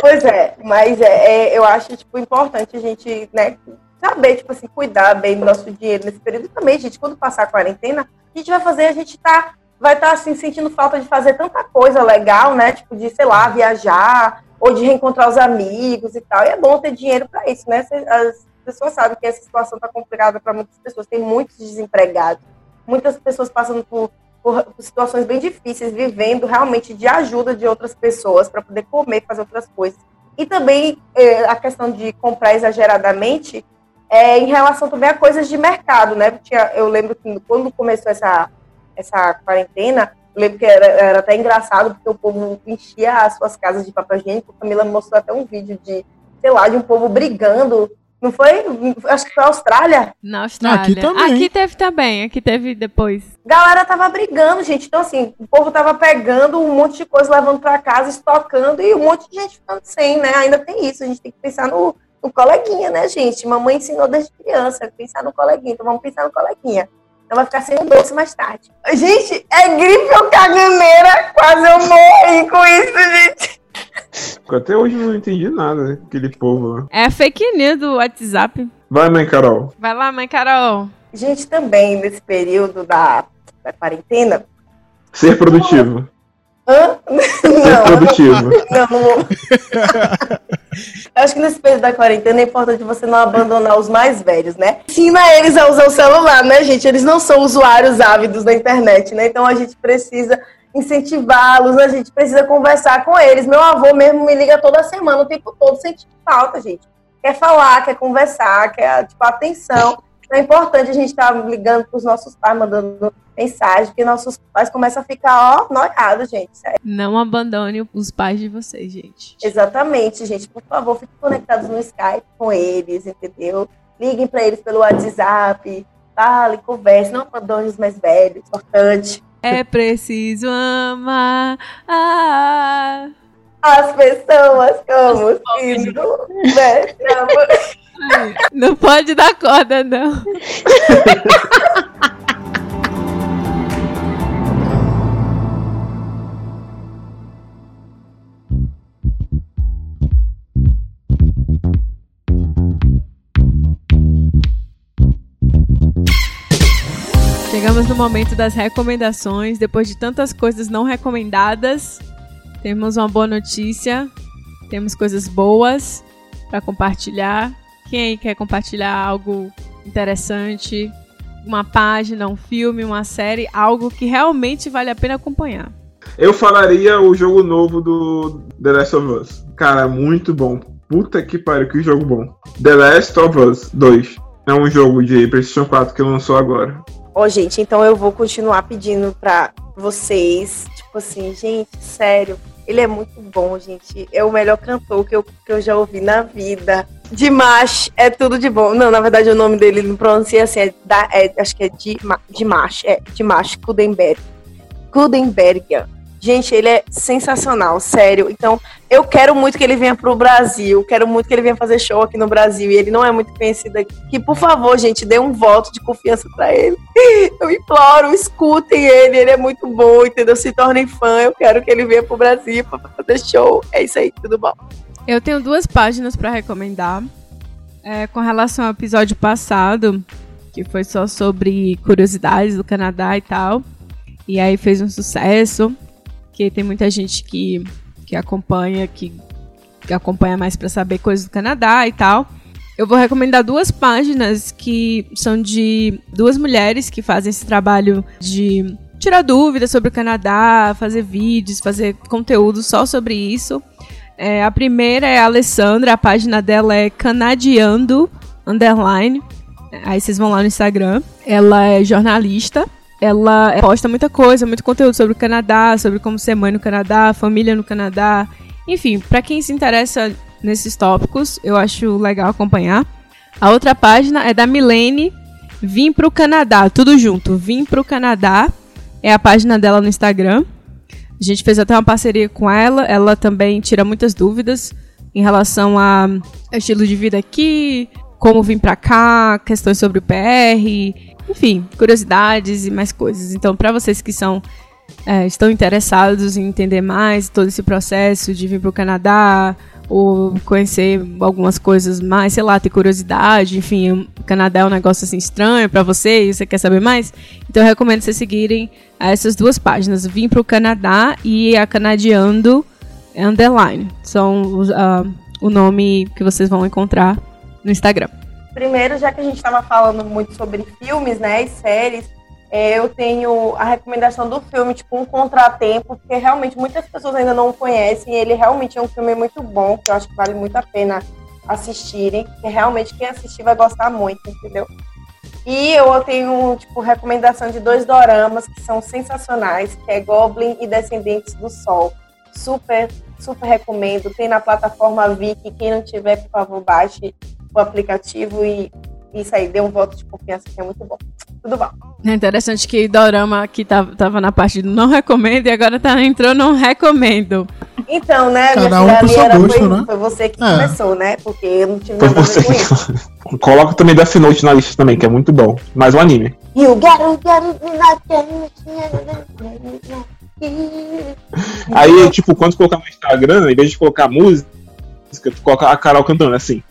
Pois é, mas é, é, eu acho, tipo, importante a gente, né, saber, tipo assim, cuidar bem do nosso dinheiro nesse período. E também, gente, quando passar a quarentena, a gente vai fazer, a gente tá, vai estar, assim, sentindo falta de fazer tanta coisa legal, né, tipo, de, sei lá, viajar, ou de reencontrar os amigos e tal. E é bom ter dinheiro para isso, né? As pessoas sabem que essa situação tá complicada para muitas pessoas, tem muitos desempregados, muitas pessoas passando por por situações bem difíceis, vivendo realmente de ajuda de outras pessoas para poder comer, fazer outras coisas. E também eh, a questão de comprar exageradamente é, em relação também a coisas de mercado, né? Eu lembro que quando começou essa, essa quarentena, eu lembro que era, era até engraçado, porque o povo enchia as suas casas de papel higiênico. A Camila mostrou até um vídeo de, sei lá, de um povo brigando. Não foi? Acho que foi a Austrália. Na Austrália. Aqui também. Aqui teve também, aqui teve depois. galera tava brigando, gente. Então, assim, o povo tava pegando um monte de coisa, levando para casa, estocando, e um monte de gente ficando sem, né? Ainda tem isso. A gente tem que pensar no, no coleguinha, né, gente? Mamãe ensinou desde criança, pensar no coleguinha. Então, vamos pensar no coleguinha. Então vai ficar sem o doce mais tarde. Gente, é gripe ou caganeira? Quase eu morri com isso, gente. Até hoje eu não entendi nada, né? Aquele povo lá. É a fake news do WhatsApp. Vai, mãe Carol. Vai lá, mãe Carol. Gente, também, nesse período da, da quarentena... Ser produtivo. Hã? Ser Não, produtivo. Não, não Acho que nesse período da quarentena é importante você não abandonar os mais velhos, né? Ensina eles a usar o celular, né, gente? Eles não são usuários ávidos da internet, né? Então a gente precisa incentivá-los, a gente precisa conversar com eles. Meu avô mesmo me liga toda semana, o tempo todo, sentindo falta, gente. Quer falar, quer conversar, quer, tipo, atenção. Então é importante a gente estar ligando para os nossos pais, mandando mensagem, porque nossos pais começam a ficar, ó, noiados, gente. Sério. Não abandone os pais de vocês, gente. Exatamente, gente. Por favor, fiquem conectados no Skype com eles, entendeu? Liguem para eles pelo WhatsApp, falem, conversem, não abandone os mais velhos, importante. É preciso amar. Ah, As pessoas como se não tivesse amor. Não pode dar corda, não. Chegamos no momento das recomendações. Depois de tantas coisas não recomendadas, temos uma boa notícia. Temos coisas boas para compartilhar. Quem aí quer compartilhar algo interessante? Uma página, um filme, uma série, algo que realmente vale a pena acompanhar. Eu falaria o jogo novo do The Last of Us. Cara, muito bom. Puta que pariu, que jogo bom. The Last of Us 2. É um jogo de PlayStation 4 que lançou agora. Ó, gente, então eu vou continuar pedindo pra vocês, tipo assim, gente, sério, ele é muito bom, gente. É o melhor cantor que eu, que eu já ouvi na vida. Dimash é tudo de bom. Não, na verdade o nome dele não pronuncia assim, é, da, é acho que é Dima, Dimash, é Dimash Kudenberg. Kudenberg. Gente, ele é sensacional, sério. Então, eu quero muito que ele venha pro Brasil, quero muito que ele venha fazer show aqui no Brasil. E ele não é muito conhecido aqui. Que, por favor, gente, dê um voto de confiança para ele. Eu imploro, escutem ele, ele é muito bom, entendeu? Se tornem fã, eu quero que ele venha pro Brasil pra fazer show. É isso aí, tudo bom. Eu tenho duas páginas para recomendar. É, com relação ao episódio passado, que foi só sobre curiosidades do Canadá e tal. E aí fez um sucesso que tem muita gente que, que acompanha, que, que acompanha mais para saber coisas do Canadá e tal. Eu vou recomendar duas páginas que são de duas mulheres que fazem esse trabalho de tirar dúvidas sobre o Canadá, fazer vídeos, fazer conteúdo só sobre isso. É, a primeira é a Alessandra, a página dela é Canadiando Underline. Aí vocês vão lá no Instagram. Ela é jornalista ela posta muita coisa, muito conteúdo sobre o Canadá, sobre como ser mãe no Canadá, família no Canadá. Enfim, para quem se interessa nesses tópicos, eu acho legal acompanhar. A outra página é da Milene, Vim pro Canadá, tudo junto. Vim pro Canadá é a página dela no Instagram. A gente fez até uma parceria com ela. Ela também tira muitas dúvidas em relação a estilo de vida aqui, como vir para cá, questões sobre o PR, enfim, curiosidades e mais coisas. Então, para vocês que são é, estão interessados em entender mais todo esse processo de vir para o Canadá ou conhecer algumas coisas mais, sei lá, ter curiosidade, enfim, o Canadá é um negócio assim estranho para você e você quer saber mais, então eu recomendo vocês seguirem essas duas páginas, Vim para o Canadá e a Canadiando Underline, são uh, o nome que vocês vão encontrar no Instagram. Primeiro, já que a gente estava falando muito sobre filmes, né, e séries, é, eu tenho a recomendação do filme, tipo, Um Contratempo, porque realmente muitas pessoas ainda não conhecem, ele realmente é um filme muito bom, que eu acho que vale muito a pena assistirem, que realmente quem assistir vai gostar muito, entendeu? E eu tenho, tipo, recomendação de dois doramas que são sensacionais, que é Goblin e Descendentes do Sol. Super, super recomendo. Tem na plataforma Viki, quem não tiver, por favor, baixe o aplicativo e isso aí, dê um voto de confiança que é muito bom. Tudo bom. É interessante que Dorama que tava, tava na parte do não recomendo e agora tá entrou não recomendo. Então, né, Cada um pro seu gosto, foi, né? foi você que É. começou, né? Porque eu não tive Foi nada a ver você. com isso. Coloca também Death Note na lista também, que é muito bom. Mais um anime. Aí, tipo, quando colocar no Instagram, em vez de colocar música, tu coloca a Carol cantando assim.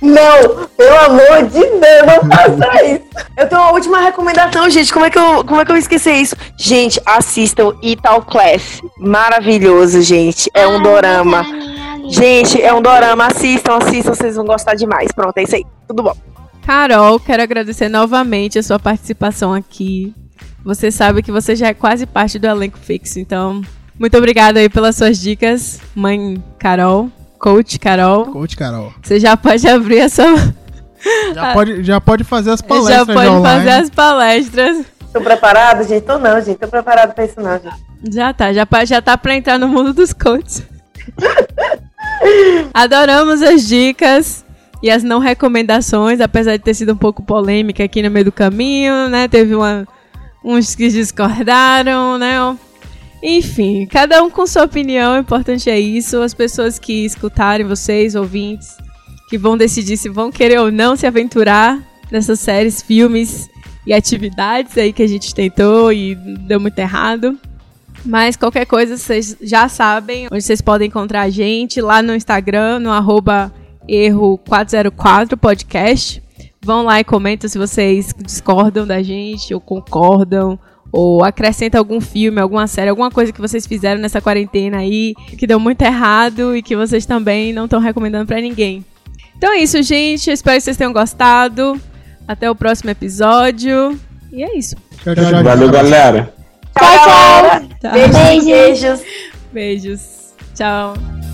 Não, pelo amor de Deus, não faça isso. Eu tenho uma última recomendação, gente. Como é que eu, como é que eu esqueci isso? Gente, assistam Ital Class. Maravilhoso, gente. É um Ai, dorama. Gente, é um dorama. Assistam, assistam, vocês vão gostar demais. Pronto, é isso aí. Tudo bom. Carol, quero agradecer novamente a sua participação aqui. Você sabe que você já é quase parte do elenco fixo, então muito obrigada aí pelas suas dicas, mãe Carol, coach Carol. Coach Carol. Você já pode abrir a sua, Já, pode, já pode fazer as já palestras pode online. fazer as palestras. Tô preparado, gente? Tô não, gente. Tô preparado pra isso não, gente. Já tá, já, já tá pra entrar no mundo dos coaches. Adoramos as dicas e as não recomendações, apesar de ter sido um pouco polêmica aqui no meio do caminho, né? Teve uma, uns que discordaram, né? Enfim, cada um com sua opinião, o importante é isso. As pessoas que escutarem vocês, ouvintes, que vão decidir se vão querer ou não se aventurar nessas séries, filmes e atividades aí que a gente tentou e deu muito errado. Mas qualquer coisa, vocês já sabem onde vocês podem encontrar a gente lá no Instagram, no arroba erro404 podcast. Vão lá e comentam se vocês discordam da gente ou concordam ou acrescenta algum filme, alguma série, alguma coisa que vocês fizeram nessa quarentena aí que deu muito errado e que vocês também não estão recomendando para ninguém. Então é isso, gente. Eu espero que vocês tenham gostado. Até o próximo episódio. E é isso. Tchau, tchau, tchau. Valeu, galera. Tchau, tchau. Beijos, beijos. Beijos. Tchau.